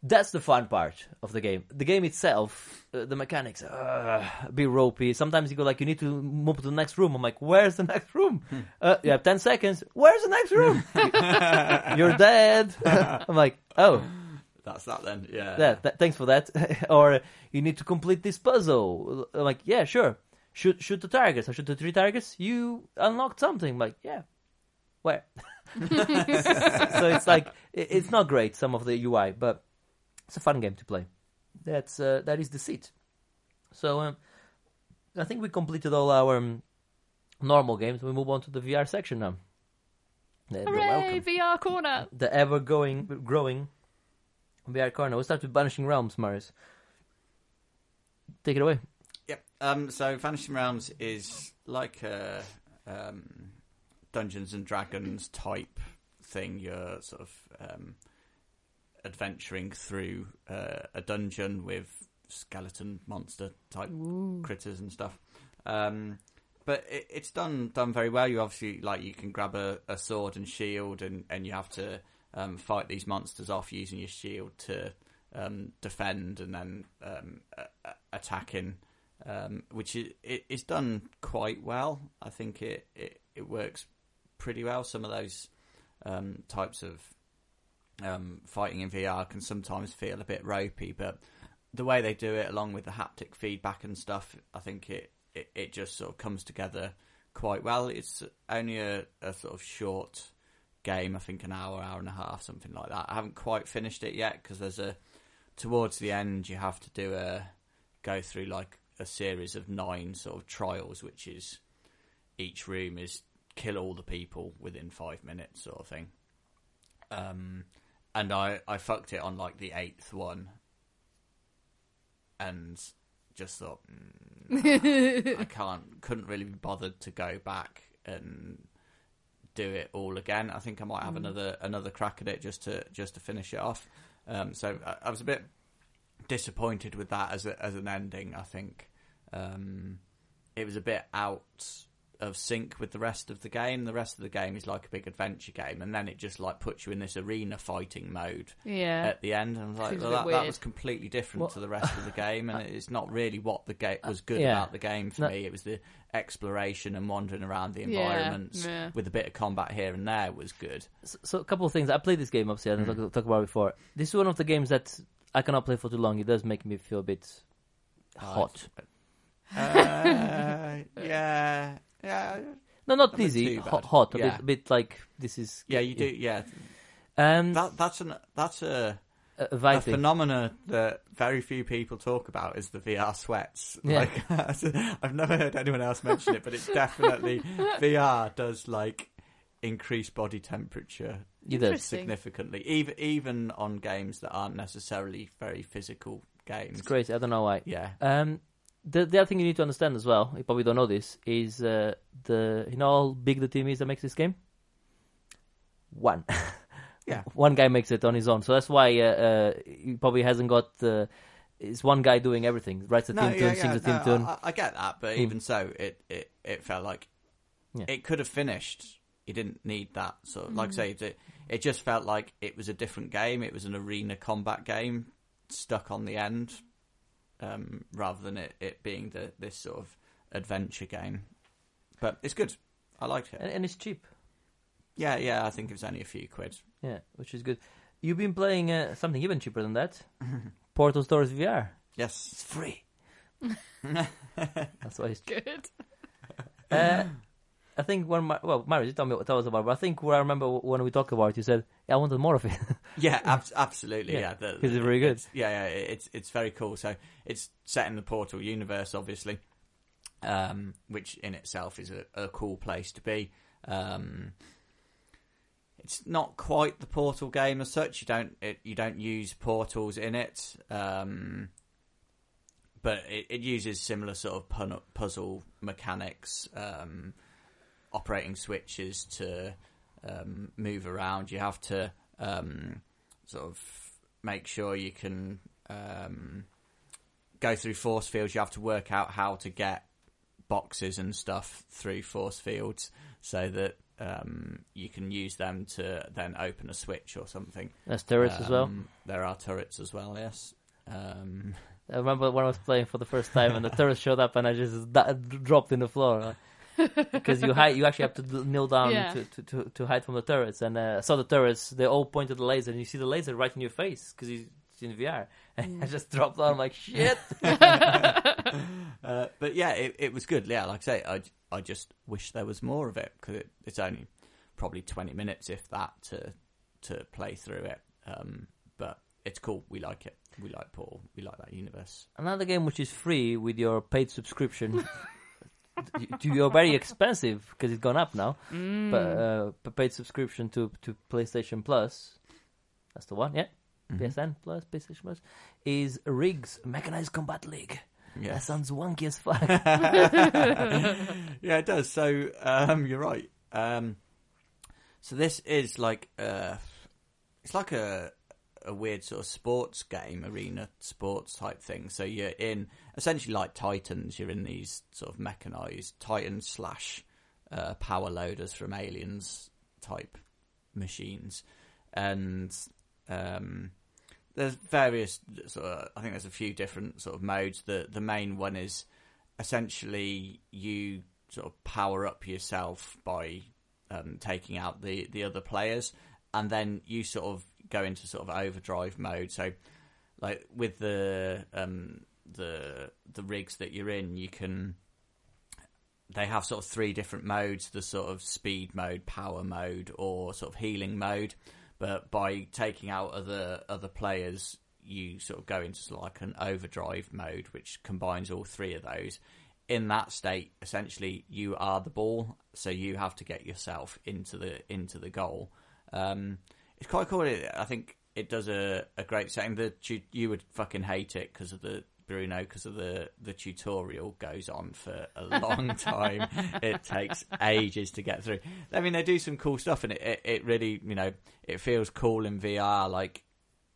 that's the fun part of the game. The game itself, uh, the mechanics, uh, a bit ropey. Sometimes you go like, you need to move to the next room. I'm like, where's the next room? uh, you have 10 seconds. Where's the next room? [LAUGHS] You're dead. [LAUGHS] I'm like, oh, That's that then. Yeah. yeah, th- thanks for that. [LAUGHS] or you need to complete this puzzle. I'm like, yeah, sure. Shoot, shoot the targets. I shoot the three targets. You unlocked something. I'm like, yeah. Where? so it's like it- it's not great some of the UI, but it's a fun game to play. That's uh, that is Deceit. So um, I think we completed all our um, normal games. We move on to the VR section now. Hooray, welcome VR corner. the ever going growing VR corner. We'll start with Vanishing Realms, Marius. Take it away. Yep. Um, so Vanishing Realms is like a um, Dungeons and Dragons type thing. You're sort of um, adventuring through uh, a dungeon with skeleton monster type critters and stuff. Um, but it, it's done done very well. You obviously like you can grab a, a sword and shield, and, and you have to um, fight these monsters off using your shield to um, defend and then um, a- attacking, um, which is it, it's done quite well. I think it, it, it works pretty well. Some of those um, types of um, fighting in VR can sometimes feel a bit ropey, but the way they do it, along with the haptic feedback and stuff, I think it, it, it just sort of comes together quite well. It's only a, a sort of short game, I think an hour, hour and a half, something like that. I haven't quite finished it yet because there's a towards the end you have to do a go through like a series of nine sort of trials, which is each room is kill all the people within five minutes, sort of thing. Um, and I I fucked it on like the eighth one, and just thought mm, [LAUGHS] I can't couldn't really be bothered to go back and do it all again. I think I might have another another crack at it just to just to finish it off. Um, so I, I was a bit disappointed with that as a, as an ending. I think um, it was a bit out of sync with the rest of the game. The rest of the game is like a big adventure game, and then it just like puts you in this arena fighting mode Yeah. at the end. And I was like, well, that, that was completely different Well- to the rest of the game, and [LAUGHS] it's not really what the game was good Yeah. about the game for No. me. It was the exploration and wandering around the environments yeah. with a bit of combat here and there was good. So, so a couple of things. I played this game, obviously, I Mm. didn't talk, talk about it before. This is one of the games that I cannot play for too long. It does make me feel a bit hot. [LAUGHS] Uh, yeah, yeah, No, not Not too dizzy. Hot, hot. A Yeah. bit, bit like this is. yeah. You do, yeah. Um, That that's an that's a a Viking. phenomena that very few people talk about is the VR sweats. Yeah. Like, [LAUGHS] I've never heard anyone else mention it, but it's definitely [LAUGHS] VR does like increase body temperature You did. Interesting. significantly, even even on games that aren't necessarily very physical games. It's crazy. I don't know why. Yeah, Um, the the other thing you need to understand as well, you probably don't know this, is uh, the you know how big the team is that makes this game. One. [LAUGHS] Yeah. One guy makes it on his own, so that's why uh, uh, he probably hasn't got. Uh, it's one guy doing everything. Writes the no, team yeah, tune, yeah, sings the team no, tune. I, I get that, but Hmm. even so, it, it, it felt like Yeah. it could have finished. He didn't need that So, of, like I say, it, it just felt like it was a different game. It was an arena combat game stuck on the end, um, rather than it, it being the this sort of adventure game. But it's good. I liked it. and, and it's cheap. Yeah, yeah. I think it was only a few quid. Yeah, which is good. You've been playing uh, something even cheaper than that. [LAUGHS] Portal Stories VR. Yes. It's free. [LAUGHS] That's why it's [LAUGHS] Good. Uh, I think when my, well, Mario, you tell me what tell us about, it, but I think what I remember when we talked about it, you said, yeah, I wanted more of it. [LAUGHS] Yeah, ab- absolutely. Yeah, Yeah, the- 'cause it's very good. it's- yeah, yeah, it's it's very cool. So it's set in the Portal universe, obviously, um, which in itself is a, a cool place to be. Um, it's not quite the Portal game as such. You don't it, you don't use portals in it, um, but it, it uses similar sort of pun- puzzle mechanics, um, operating switches to um, move around. You have to um, sort of make sure you can um, go through force fields. You have to work out how to get boxes and stuff through force fields so that um, you can use them to then open a switch or something. There's turrets as well. Um, There are turrets as well. Yes. Um, I remember when I was playing for the first time and the turret showed up and I just da- dropped in the floor. Because you hide, you actually have to kneel down Yeah. to, to, to, to hide from the turrets. And uh, I saw the turrets; they all pointed the laser, and you see the laser right in your face because it's in VR. [LAUGHS] And I just dropped down like shit. [LAUGHS] [LAUGHS] uh, but yeah, it, it was good. Yeah, like I say, I, I just wish there was more of it because it, it's only probably twenty minutes, if that, to to play through it. Um, but it's cool. We like it. We like Paul. We like that universe. Another game which is free with your paid subscription. To your very expensive because it's gone up now. Mm. But uh, paid subscription to to PlayStation Plus. That's the one, yeah. Mm-hmm. PSN Plus, PlayStation Plus is RIGS Mechanized Combat League. That sounds wonky as [LAUGHS] fuck. yeah, it does. So um, you're right. Um, so this is like uh, it's like a a weird sort of sports game, arena sports type thing. So you're in essentially like Titans. You're in these sort of mechanized Titans slash uh, power loaders from Aliens type machines, and um, there's various sort of, I think there's a few different sort of modes. The the main one is essentially you sort of power up yourself by um, taking out the the other players, and then you sort of go into sort of overdrive mode. So, like with the um, the the rigs that you're in, you can they have sort of three different modes: the sort of speed mode, power mode, or sort of healing mode. But by taking out other other players, you sort of go into like an overdrive mode, which combines all three of those. In that state, essentially, you are the ball, so you have to get yourself into the into the goal. Um, it's quite cool. It- I think it does a, a great setting. The tu- you would fucking hate it because of the Bruno because of the the tutorial goes on for a [LAUGHS] long time. it takes ages to get through. I mean, they do some cool stuff, and it, it it really you know it feels cool in VR. Like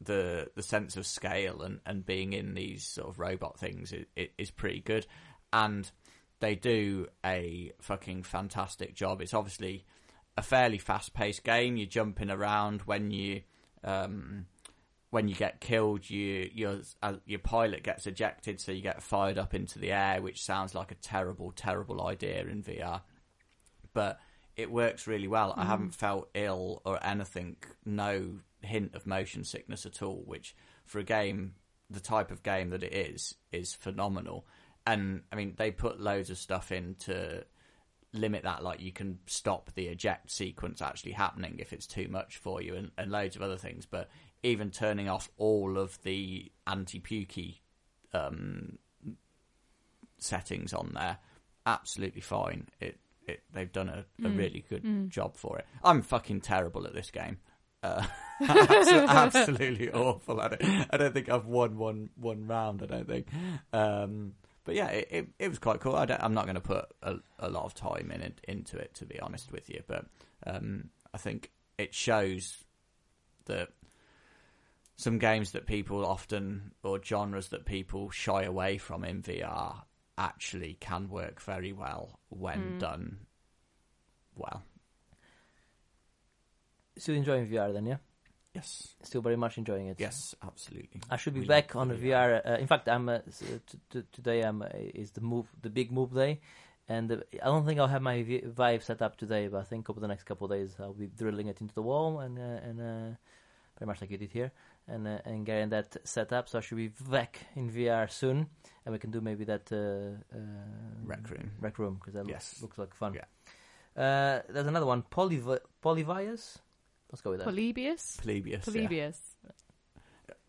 the the sense of scale and, and being in these sort of robot things is pretty good, and they do a fucking fantastic job. It's obviously a fairly fast paced game. You're jumping around when you um, when you get killed, you your uh, your pilot gets ejected, so you get fired up into the air, which sounds like a terrible, terrible idea in VR. But it works really well. I haven't felt ill or anything. No hint of motion sickness at all, which for a game, the type of game that it is, is phenomenal. And I mean, they put loads of stuff in to limit that. Like you can stop the eject sequence actually happening if it's too much for you, and, and loads of other things. But even turning off all of the anti-pukey um, settings on there, absolutely fine. It, it they've done a, a really good job for it. I'm fucking terrible at this game. Uh, [LAUGHS] [LAUGHS] absolutely awful at it. I don't think I've won one one round. I don't think. Um, but yeah, it, it, it was quite cool. I don't, I'm not going to put a, a lot of time in it, into it, to be honest with you. But um, I think it shows that some games that people often or genres that people shy away from in VR actually can work very well when done well. Still enjoying VR then, yeah? Yes. Still very much enjoying it. Yes, absolutely. I should be We back on the VR. Uh, in fact, I'm uh, uh, today. I'm uh, is the move, the big move day, and uh, I don't think I'll have my v- Vive set up today. But I think over the next couple of days, I'll be drilling it into the wall and uh, and uh, very much like you did here, and uh, and getting that set up. So I should be back in VR soon, and we can do maybe that uh, uh, Rec room. rec room because that Yes. looks, looks like fun. Yeah. Uh, there's another one, Polyvi- Polybius. Let's go with that. Polybius. Plebeius. yeah. Polybius.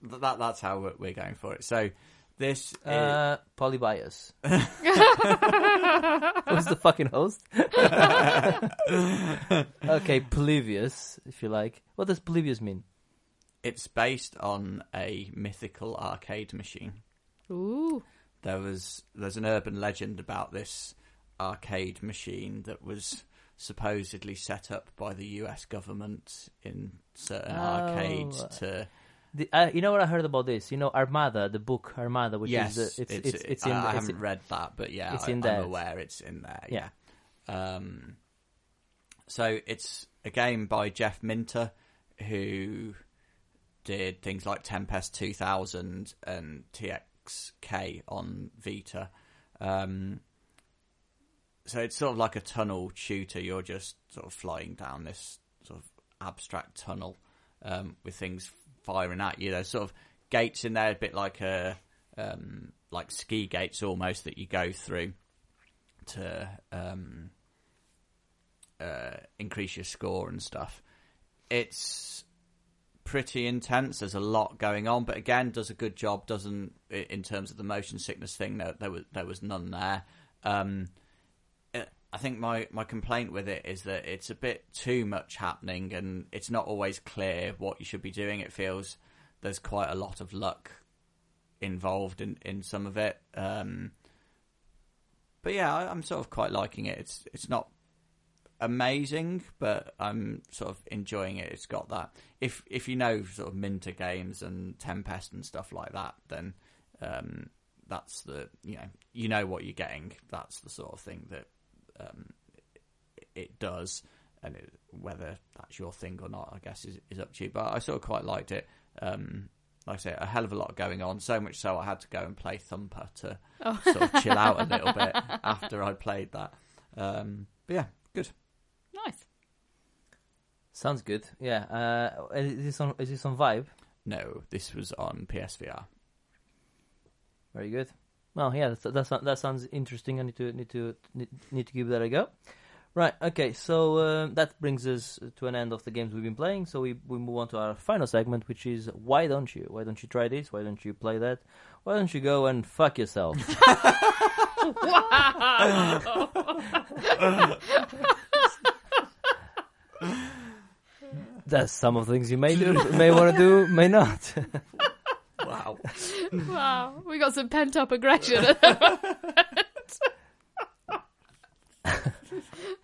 Th- That, that's how we're- we're going for it. So this is, Uh, Polybius. [LAUGHS] [LAUGHS] Who's the fucking host? [LAUGHS] okay, Polybius, if you like. What does Polybius mean? it's based on a mythical arcade machine. Ooh. There was there's an urban legend about this arcade machine that was supposedly set up by the U.S. government in certain Oh. arcades to. The, uh, you know what I heard about this? You know Armada, the book Armada, which yes, is uh, it's, it's it's in I, I haven't in- read that, but yeah, it's I, in I'm that. aware it's in there. Yeah. Yeah. Um, so it's a game by Jeff Minter, who did things like Tempest 2000 and TXK on Vita. Um, so it's sort of like a tunnel shooter. You're just sort of flying down this sort of abstract tunnel um, with things firing at you. There's sort of gates in there, a bit like a um, like ski gates almost that you go through to um, uh, increase your score and stuff. It's pretty intense. There's a lot going on, but again, does a good job. Doesn't in terms of the motion sickness thing. There, there was there was none there. Um, I think my, my complaint with it is that it's a bit too much happening, and it's not always clear what you should be doing. It feels there's quite a lot of luck involved in, in some of it. Um, but yeah, I, I'm sort of quite liking it. It's it's not amazing, but I'm sort of enjoying it. It's got that. If if you know sort of Minter games and Tempest and stuff like that, then um, that's the you know you know what you're getting. That's the sort of thing that um, it, it does, and it, whether that's your thing or not, I guess is is up to you. But I sort of quite liked it. Um, like I say, a hell of a lot going on. So much so I had to go and play Thumper to sort of chill out a little bit [LAUGHS] after I played that. Um, but yeah, good. Nice. Sounds good. Yeah. Uh, is this on is this on Vive? No, this was on PSVR. Very good. Well, yeah, that that, that sounds interesting. I need to need to need, need to give that a go. Right. Okay. So uh, that brings us to an end of the games we've been playing. So we we move on to our final segment, which is why don't you? Why don't you try this? Why don't you play that? Why don't you go and fuck yourself? [LAUGHS] That's some of the things you may do, may want to do, may not. [LAUGHS] Wow. Wow. We got some pent up aggression. [LAUGHS]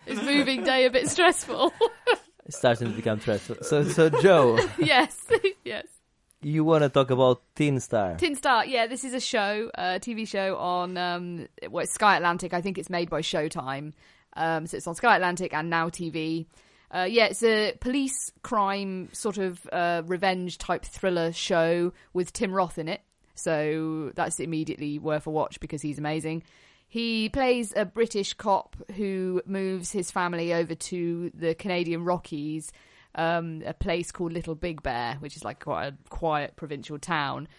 Is moving day a bit stressful? It's starting to become stressful. So, so Joe, [LAUGHS] yes. yes. you want to talk about Teen Star? Tin Star, yeah, this is a show, a TV show on um, well, Sky Atlantic. I think it's made by Showtime, um, so it's on Sky Atlantic and Now TV. Uh, yeah, it's a police crime sort of uh, revenge type thriller show with Tim Roth in it, so that's immediately worth a watch because he's amazing. He plays a British cop who moves his family over to the Canadian Rockies, um, a place called Little Big Bear, which is like quite a quiet provincial town.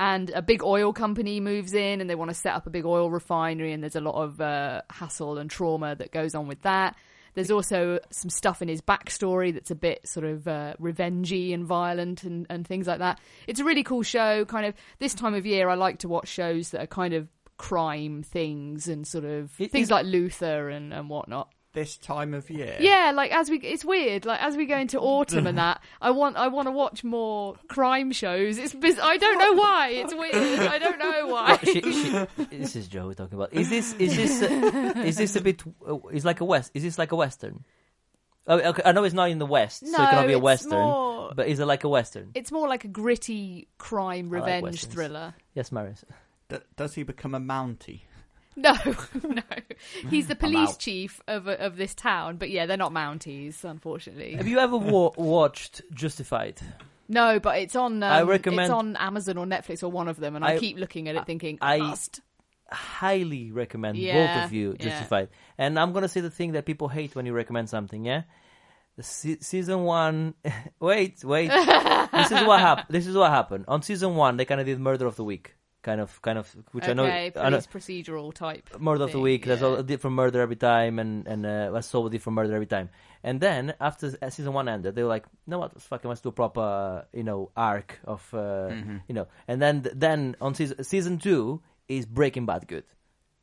And a big oil company moves in and they want to set up a big oil refinery, and there's a lot of uh, hassle and trauma that goes on with that. There's also some stuff in his backstory that's a bit sort of uh, revengey and violent and, and things like that. It's a really cool show. Kind of this time of year, I like to watch shows that are kind of crime things and sort of It things is- like Luther and, and whatnot. This time of year. Yeah, like as we, it's weird. Like as we go into autumn and [LAUGHS] that, I want, I want to watch more crime shows. It's, biz- I don't know why. It's weird. I don't know [LAUGHS] why. she, she, this is Joe we're talking about. Is this is this uh, is this a bit? Uh, is like a west? Is this like a western? Oh, okay, I know it's not in the west, so it cannot be a it's western. more- But is it like a western? It's more like a gritty crime revenge westerns. thriller. Yes, Marius. D- does he become a Mountie? [LAUGHS] No, [LAUGHS] no. He's the [LAUGHS] police chief of of this town, but yeah, they're not Mounties, unfortunately. Have you ever wa- watched Justified? No, but it's on. Um, I recommend- it's on Amazon or Netflix or one of them, and I, I- keep looking at it, thinking I, I- must. Highly recommend both of you yeah. Justified. And I'm gonna say the thing that people hate when you recommend something. Yeah, se- season one. wait, wait. this is what happened. This is what happened on season one. They kind of did Murder of the Week, kind of, kind of, which I know. okay, I know procedural type. murder of the thing, week. There's yeah. a different murder every time, and and uh, I solve a different murder every time. And then after season one ended, they were like, "No, what? Fucking let's do a proper, uh, you know, arc of, uh, you know." And then then on season season two is Breaking Bad good,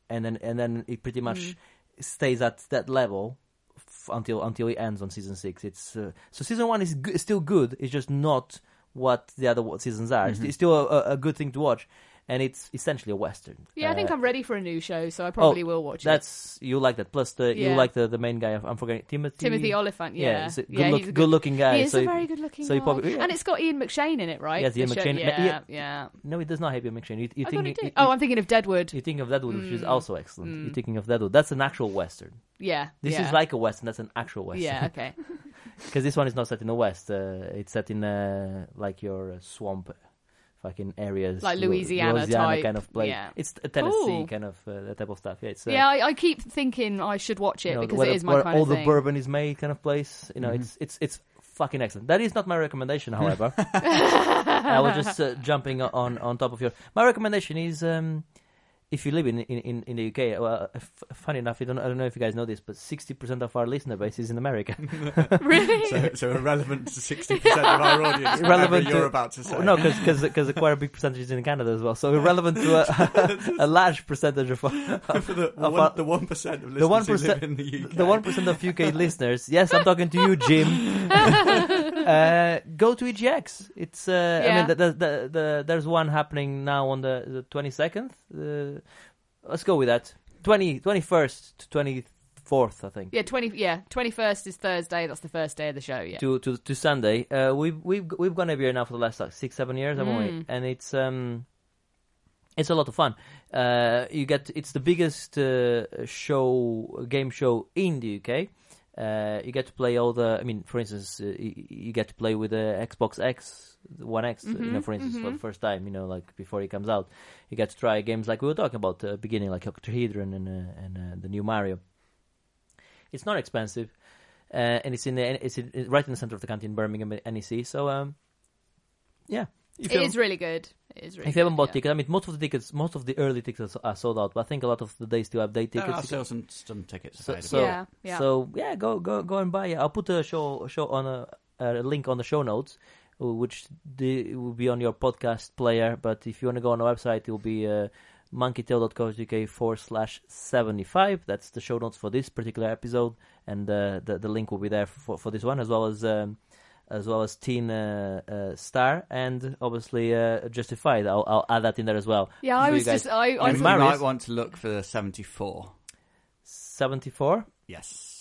and then and then it pretty much Mm. stays at that level f- until until it ends on season six. It's uh, so season one is g- still good. It's just not what the other seasons are. It's- It's still a, a- a good thing to watch, and it's essentially a western. Yeah, I think Uh, I'm ready for a new show, so I probably will watch it. that's you like that. Plus the you like the, the main guy. I'm forgetting Timothy. Timothy Olyphant. Yeah, Yeah, good, yeah, look, a good looking guy. He is so a very good looking so guy. probably- yeah. and it's got Ian McShane in it, right? Yes, Ian The McShane. Yeah, Yeah. yeah. No, it does not have Ian McShane. You, you I think thought it you. Oh, I'm thinking of Deadwood. you think of Deadwood, which is Mm. also excellent. You're Mm. thinking of Deadwood. That's an actual western. Yeah, This yeah. is like a western. That's an actual western. Yeah, okay. [LAUGHS] because this one is not set in the west. Uh, it's set in uh, like your uh, swamp. Fucking areas Like Lu- Louisiana type, kind of place. yeah. It's a Tennessee Cool. kind of uh, that type of stuff. Yeah, it's uh, yeah, I, I keep thinking I should watch it you know, because where, it the- is my where kind all of the bourbon is made kind of place. You know, Mhm. it's it's it's fucking excellent. That is not my recommendation, [LAUGHS] however. [LAUGHS] I was just uh, jumping on on top of your. My recommendation is um, if you live in in, in, in the UK. Well, uh, f- funny enough, I don't, I don't know if you guys know this, but sixty percent of our listener base is in America. [LAUGHS] really? So, so irrelevant to sixty percent of our audience. Irrelevant whatever you're to- about to say. no, because because quite a big percentage is in Canada as well. So irrelevant to a, [LAUGHS] [LAUGHS] a large percentage of, for the of one, our- the one percent of the listeners who 1% live in the UK. the one percent of UK listeners. Yes, I'm talking to you, Jim. Uh, go to EGX. It's. Uh, I mean, the, the, the, the, there's one happening now on the the 22nd. Uh, let's go with that. 20, 21st to 24th, I think. Yeah, twenty. Yeah, twenty first is Thursday. That's the first day of the show. Yeah. To, to to Sunday. Uh, we've we've we've gone every year now for the last like six seven years, haven't we? Mm. And it's um. It's a lot of fun. Uh, you get it's the biggest uh, show game show in the UK. Uh, you get to play all the. I mean, for instance, uh, you, you get to play with the Xbox X, One X. You know, Mhm, for instance, for the mhm. first time. You know, like before it comes out, you get to try games like we were talking about at the beginning, like Octahedron and uh, and uh, the new Mario. It's not expensive, uh, and it's in the it's in, right in the center of the country in Birmingham, NEC. So, um, yeah. If It you- is really good. It is really if you haven't bought yeah. tickets, I mean, most of the tickets, most of the early tickets are sold out. But I think a lot of the days still have day There tickets. are still some, some tickets So- so- yeah, yeah. So yeah, go go go and buy it. I'll put a show show on a, a link on the show notes, uh, which the, will be on your podcast player. But if you want to go on the website, it will be uh, monkeytail.co.uk forward slash seventy five. That's the show notes for this particular episode, and uh, the the link will be there for for this one as well as. Um, as well as Teen uh, uh, Star and obviously uh, Justified. I'll, I'll add that in there as well. yeah, I was guys. just. I, I You And thought- Marius- might want to look for the seventy-four. 74? Yes.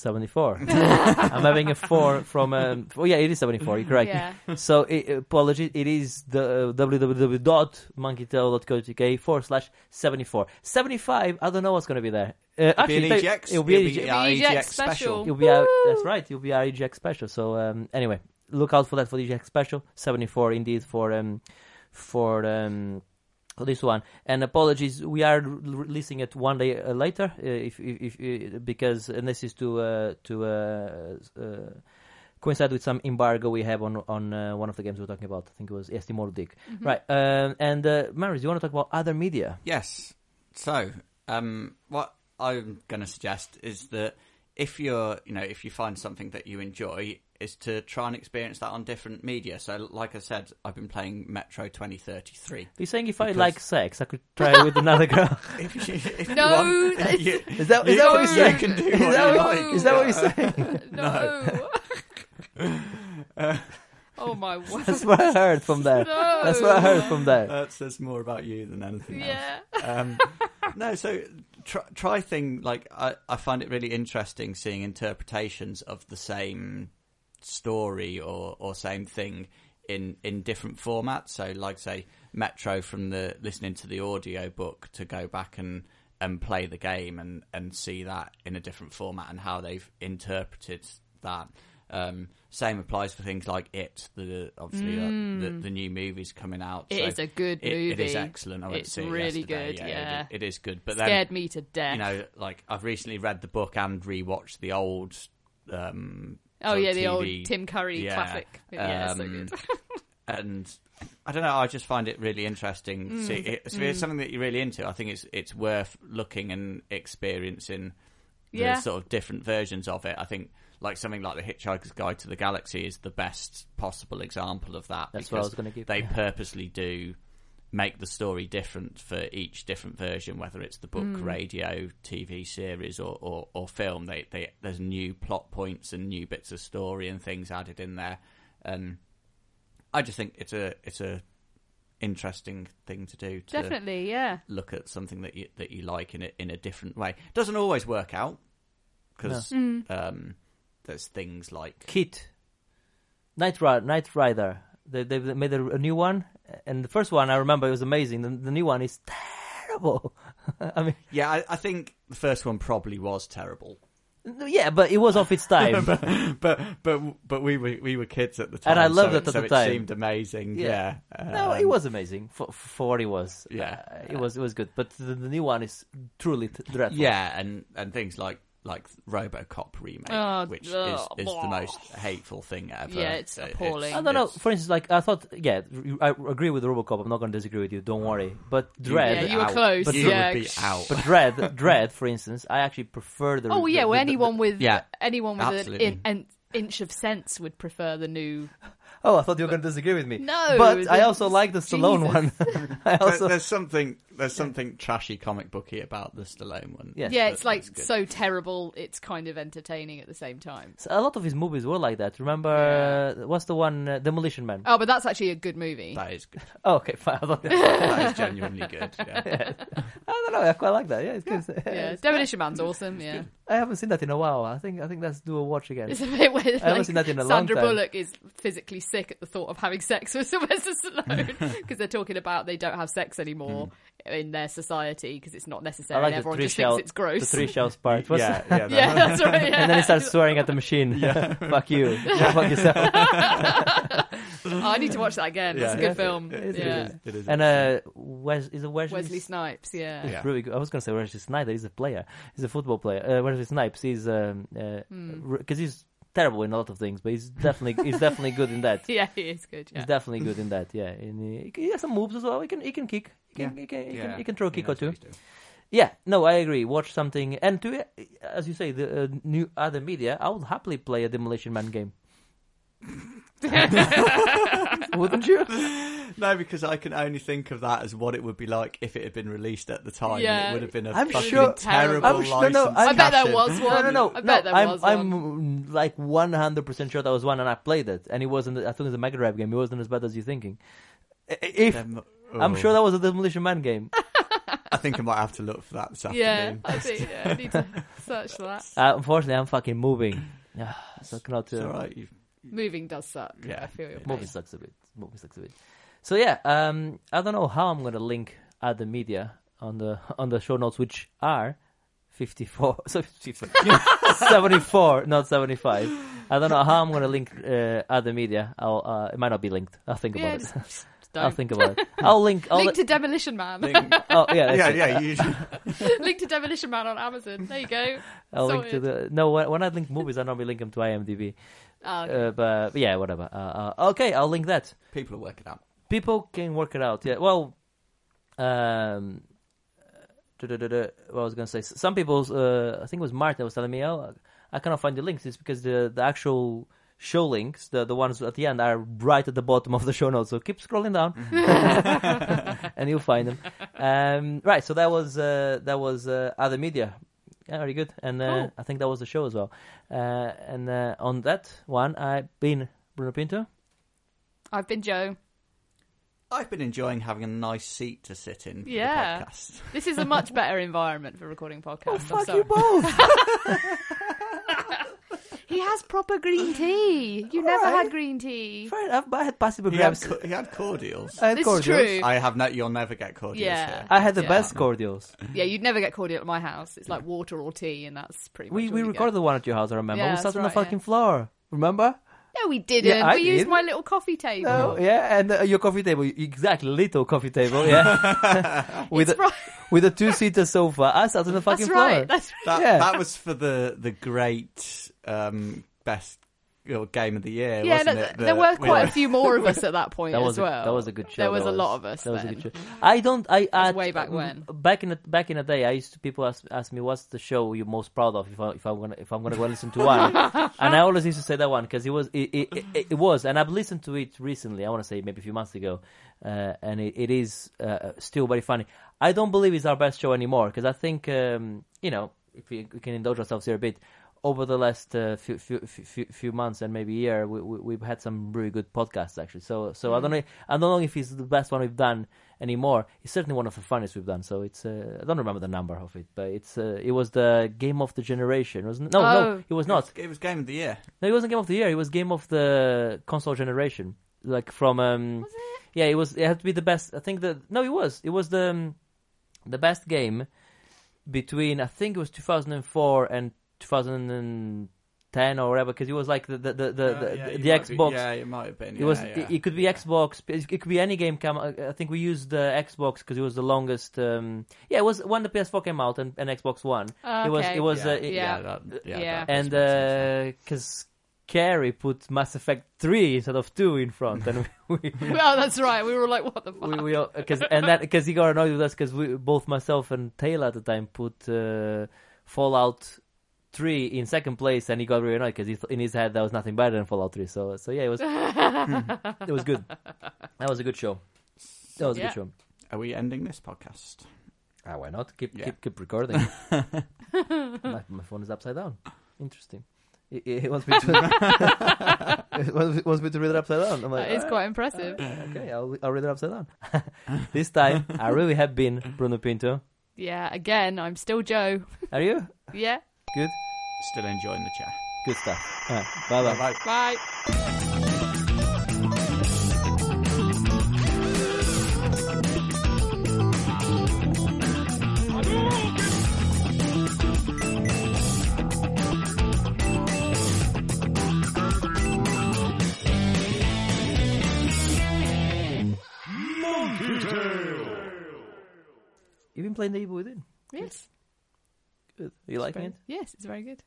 74. [LAUGHS] I'm having a 4 from. Um, oh, yeah, it is 74. You're correct. Yeah. So, i apologies. It is the uh, www.monkeytail.co.uk forward slash 74. 75, I don't know what's going to be there. Uh, actually, be an EGX. It'll be an It'll be our EGX EGX special. special. It'll be our, Woo! that's right. It'll be our EGX special. So, um, anyway, look out for that for the EGX special. 74 indeed for um, for um, for this one. And apologies, we are releasing it one day uh, later, uh, if, if, if uh, because and this is to uh, to uh, uh, coincide with some embargo we have on on uh, one of the games we are talking about. I think it was SteamWorld Dig. Mhm. Right. Um, and uh, Marius, do you want to talk about other media? Yes. So, um, what I'm going to suggest is that if you're, you know, if you find something that you enjoy, is to try and experience that on different media. So, like I said, I've been playing Metro 2033. You're saying if I like sex, I could try it with another girl. [LAUGHS] If you, if you No, want, it's- you, Is that, is you- that what you you're saying? can do Is what that you what- like. is that what you're [LAUGHS] saying? no. [LAUGHS] oh my word. That's what I heard from there. No. That's what I heard from there. That says more about you than anything else. Yeah. um, no, so try, try thing like I, I find it really interesting seeing interpretations of the same story or, or same thing in, in different formats. So, like say Metro from the listening to the audio book to go back and and play the game and, and see that in a different format and how they've interpreted that. Um, same applies for things like it. The obviously uh, the, the new movies coming out. It so is a good it- movie. It is excellent. I It's it really yesterday. good, Yeah, yeah. It, it is good. But then Scared me to death. you know, like I've recently read the book and rewatched the old. Um, oh yeah, the old Tim Curry yeah, classic. Yeah, so um, good. [LAUGHS] and I don't know. I just find it really interesting. Mm. See, it's, it's something that you're really into. I think it's it's worth looking and experiencing the Yeah. sort of different versions of it. I think like something like the Hitchhiker's Guide to the Galaxy is the best possible example of that. That's what I was gonna give, They yeah. purposely do make the story different for each different version, whether it's the book, Mm. radio, TV series, or, or, or film. They, they there's new plot points and new bits of story and things added in there, and I just think it's a it's a interesting thing to do. To Definitely, yeah. look at something that you that you like in a in a different way. It Doesn't always work out because Mm. um, there's things like Kit, Knight Rider. Knight Rider. They they made a, a new one, and the first one I remember it was amazing. The, the new one is terrible. [LAUGHS] I mean, yeah, I, I think the first one probably was terrible, yeah, but it was off its [LAUGHS] time. but but but we were we were kids at the time, And I loved so it at so the time. It seemed amazing. Yeah, Yeah. no, it Um, was amazing for for what it was. Yeah. Uh, it was it was good. But the, the new one is truly dreadful. Yeah, and and things like like RoboCop remake, Oh, which is, ugh, is the most hateful thing ever. Yeah, it's appalling. I don't know. For instance, like I thought, yeah, I agree with Robocop. I'm not going to disagree with you. Don't worry. But Dredd, Yeah, you were out. close, But you yeah. would be out. but Dredd, Dredd, for instance, I actually prefer the. Oh yeah, the, well the- anyone with Yeah, anyone with an, absolutely. in, an inch of sense would prefer the new. Oh, I thought you were going to disagree with me. No, but I also like the Stallone Jesus. one. [LAUGHS] [LAUGHS] I also, there's something there's something trashy comic booky about the Stallone one. Yeah. Yeah, it's like so terrible. It's kind of entertaining at the same time. a lot of his movies were like that. Remember, uh, what's the one, uh, Demolition Man? Oh, but that's actually a good movie. That is good. [LAUGHS] Oh, okay, fine. I, thought, that is genuinely good. Yeah. I don't know. I quite like that. Yeah, it's good. Yeah, Demolition Man's awesome. Yeah, I haven't seen that in a while. I think I think let's do a watch again. it's a bit weird. I haven't like, seen that in a long Sandra time. Bullock is physically sick at the thought of having sex with Sylvester Stallone because [LAUGHS] they're talking about they don't have sex anymore in their society because it's not. I necessary. like and the everyone three just shell, thinks it's gross. the three shells part. What's [LAUGHS] yeah, yeah, that- [LAUGHS] yeah, that's right. Yeah. and then he starts swearing at the machine. Fuck you. Fuck yourself. Oh, I need to watch that again. It's a Yeah. good film. It is, it yeah. is. It is And uh, Wes is it Wesley? Wesley Snipes. Yeah. He's Yeah. really good. I was gonna say Wesley Sneijder. He's a player. He's a football player. Uh, Wesley Snipes. He's um because Hmm. he's terrible in a lot of things, but he's definitely he's definitely good in that. [LAUGHS] Yeah, he is good. Yeah. He's definitely good in that. Yeah, and he, he has some moves as well. He can he can kick. He can, Yeah. he can, he Yeah. can, he can throw a He kick or two. what he's doing. Yeah, no, I agree. Watch something, and to as you say, the uh, new other media. I would happily play a Demolition Man game. [LAUGHS] [LAUGHS] Wouldn't you? No, because I can only think of that as what it would be like if it had been released at the time. and Yeah. it would have been a I'm fucking sure- terrible I'm sure- no, no, license. I I bet there was one. no, no. no. I bet no, there I'm, was I'm mm, like 100% sure that was one, and I played it, and it wasn't. I think it was a Mega Drive game. It wasn't as bad as you're thinking. I- If Um, I'm oh. sure that was a Demolition Man game. [LAUGHS] I think I might have to look for that this Yeah, afternoon. I think yeah, I need to [LAUGHS] search for that. Uh, unfortunately, I'm fucking moving. Yeah, [SIGHS] so I cannot. It's Uh, all right. You, Moving does suck. Yeah. I feel your Movie pain. sucks a bit. Movie sucks a bit. So yeah, um, I don't know how I'm gonna link other media on the on the show notes, which are 54, [LAUGHS] so [LAUGHS] 74, not 75. I don't know how I'm gonna link uh, other media. I'll, uh, it might not be linked. I'll think Yeah, about just, it. just [LAUGHS] I'll think about it. I'll link. I'll Link to Demolition Man. think- oh yeah, that's yeah, it. yeah. You, Link to Demolition Man on Amazon. There you go. I'll link to the no. When, when I link movies, I normally link them to IMDb. Ah, okay. Uh, but, but yeah, whatever. Uh, uh, okay, I'll link that. people will work it out. People can work it out. Yeah. Well, um, what I was gonna say. Some people, uh, I think it was Martin, was telling me, oh, I cannot find the links. It's because the the actual show links, the the ones at the end, are right at the bottom of the show notes. So keep scrolling down, [LAUGHS] [LAUGHS] and you'll find them. Um, right. So that was uh, that was uh, other media. Yeah, very good. And uh, Cool. I think that was the show as well. Uh, and uh, on that one, I've been Bruno Pinto. I've been Joe. I've been enjoying having a nice seat to sit in for Yeah. the podcast. [LAUGHS] This is a much better environment for recording podcasts. Oh, I'm fuck sorry. you both. [LAUGHS] [LAUGHS] He has proper green tea. You never Alright. had green tea. Fair enough, but I had passive He had, co- he had cordials. I had This is cordials. true. I have no. You'll never get cordials Yeah. here. I had the Yeah. best cordials. Yeah, you'd never get cordial at my house. It's like water or tea, and that's pretty much We we you recorded the one at your house. I remember. Yeah, we sat on right, the fucking floor. Remember? Get. No, we didn't. Yeah, I we used did. my little coffee table. No, yeah, and uh, your coffee table, exactly, little coffee table, yeah, [LAUGHS] [LAUGHS] with It's a, right. with a two seater sofa. I sat on the fucking That's floor. right. That's That Yeah. that was for the the great um, best game of the year, yeah. wasn't no, it? there were quite a few more of us at that [LAUGHS] point That was as a, well. that was a good show. There was that a lot of us. That was a good show. I don't. I, I way back when. Back in the back in the day, I used to people ask, ask me what's the show you're most proud of if I if I'm gonna if I'm gonna go and listen to one, [LAUGHS] and I always used to say that one because it was it, it, it, it was, and I've listened to it recently. I want to say maybe a few months ago, uh, and it, it is uh, still very funny. I don't believe it's our best show anymore because I think um, you know if we, we can indulge ourselves here a bit. Over the last uh, few, few few few months and maybe year, we, we, we've had some really good podcasts actually. So so I don't know I don't know if it's the best one we've done anymore. It's certainly one of the funniest we've done. So it's uh, I don't remember the number of it, but it's uh, it was the game of the generation, wasn't it? No, no, Oh. it was not. It was game of the year. No, it wasn't game of the year. It was game of the console generation. Like from um, yeah, it was. It had to be the best. I think that no, it was. It was the um, the best game between I think it was 2004 and 2010 or whatever because it was like the the the, the, Uh, yeah, the it might be- Xbox. yeah, it might have been. It was. yeah, It, it could be Xbox. It it could be any game. Come. I think we used the Xbox because it was the longest. Um, yeah, it was when the PS4 came out and, and Xbox One. Okay. It was. It was. yeah, uh, it- yeah. that, yeah, Yeah. that and make sense, because Carrie put Mass Effect three instead of two in front, and [LAUGHS] we [LAUGHS] Well, that's right. We were like, what the fuck? we we because and that because he got annoyed with us because we both myself and Taylor at the time put uh, Fallout three in second place, and he got really annoyed because in his head that was nothing better than Fallout three. So so yeah, it was [LAUGHS] it was good. That was a good show. That was a good show. Are we ending this podcast? Ah, why not? Keep Yeah. keep keep recording. [LAUGHS] my, my phone is upside down. Interesting. It, it wants me to. [LAUGHS] it wants- it wants me to read it upside down. I'm like, That is "Ah, quite impressive. okay. I'll I'll read it upside down. this time, I really have been Bruno Pinto. Yeah, again, I'm still Joe. Are you Yeah. Good? Still enjoying the chat. Good stuff. All right. Bye bye. Bye. Bye. You've been playing the Evil Within. Yes. Good. Are you liking it? Yes, it's very good.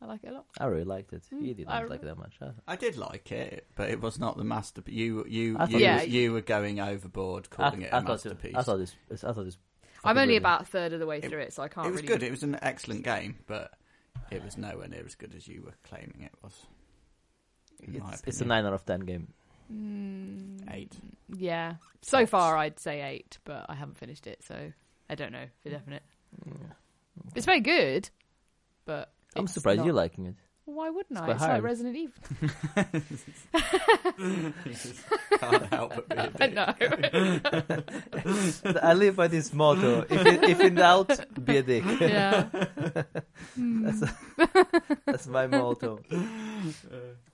I like it a lot. I really liked it. Mm, You didn't I like it that much. huh? I did like it, but it was not the masterpiece. You, you, I you, Yeah. you were going overboard I, calling it a I masterpiece. It, I thought this. I thought this. I'm only brilliant. about a third of the way through it, so I can't it was really. good. It was an excellent game, but it was nowhere near as good as you were claiming it was. It's, it's a nine out of ten game. Mm, Eight. Yeah. So Tops. far, I'd say eight, but I haven't finished it, so I don't know for definite. Yeah. It's very good, but I'm surprised not- you're liking it. Why wouldn't It's I? quite It's like. Resident Evil. [LAUGHS] [LAUGHS] Can't help but be a [LAUGHS] I dick. know. I live by this motto: if, it, if in doubt, be a dick. yeah. That's, hmm. that's my motto.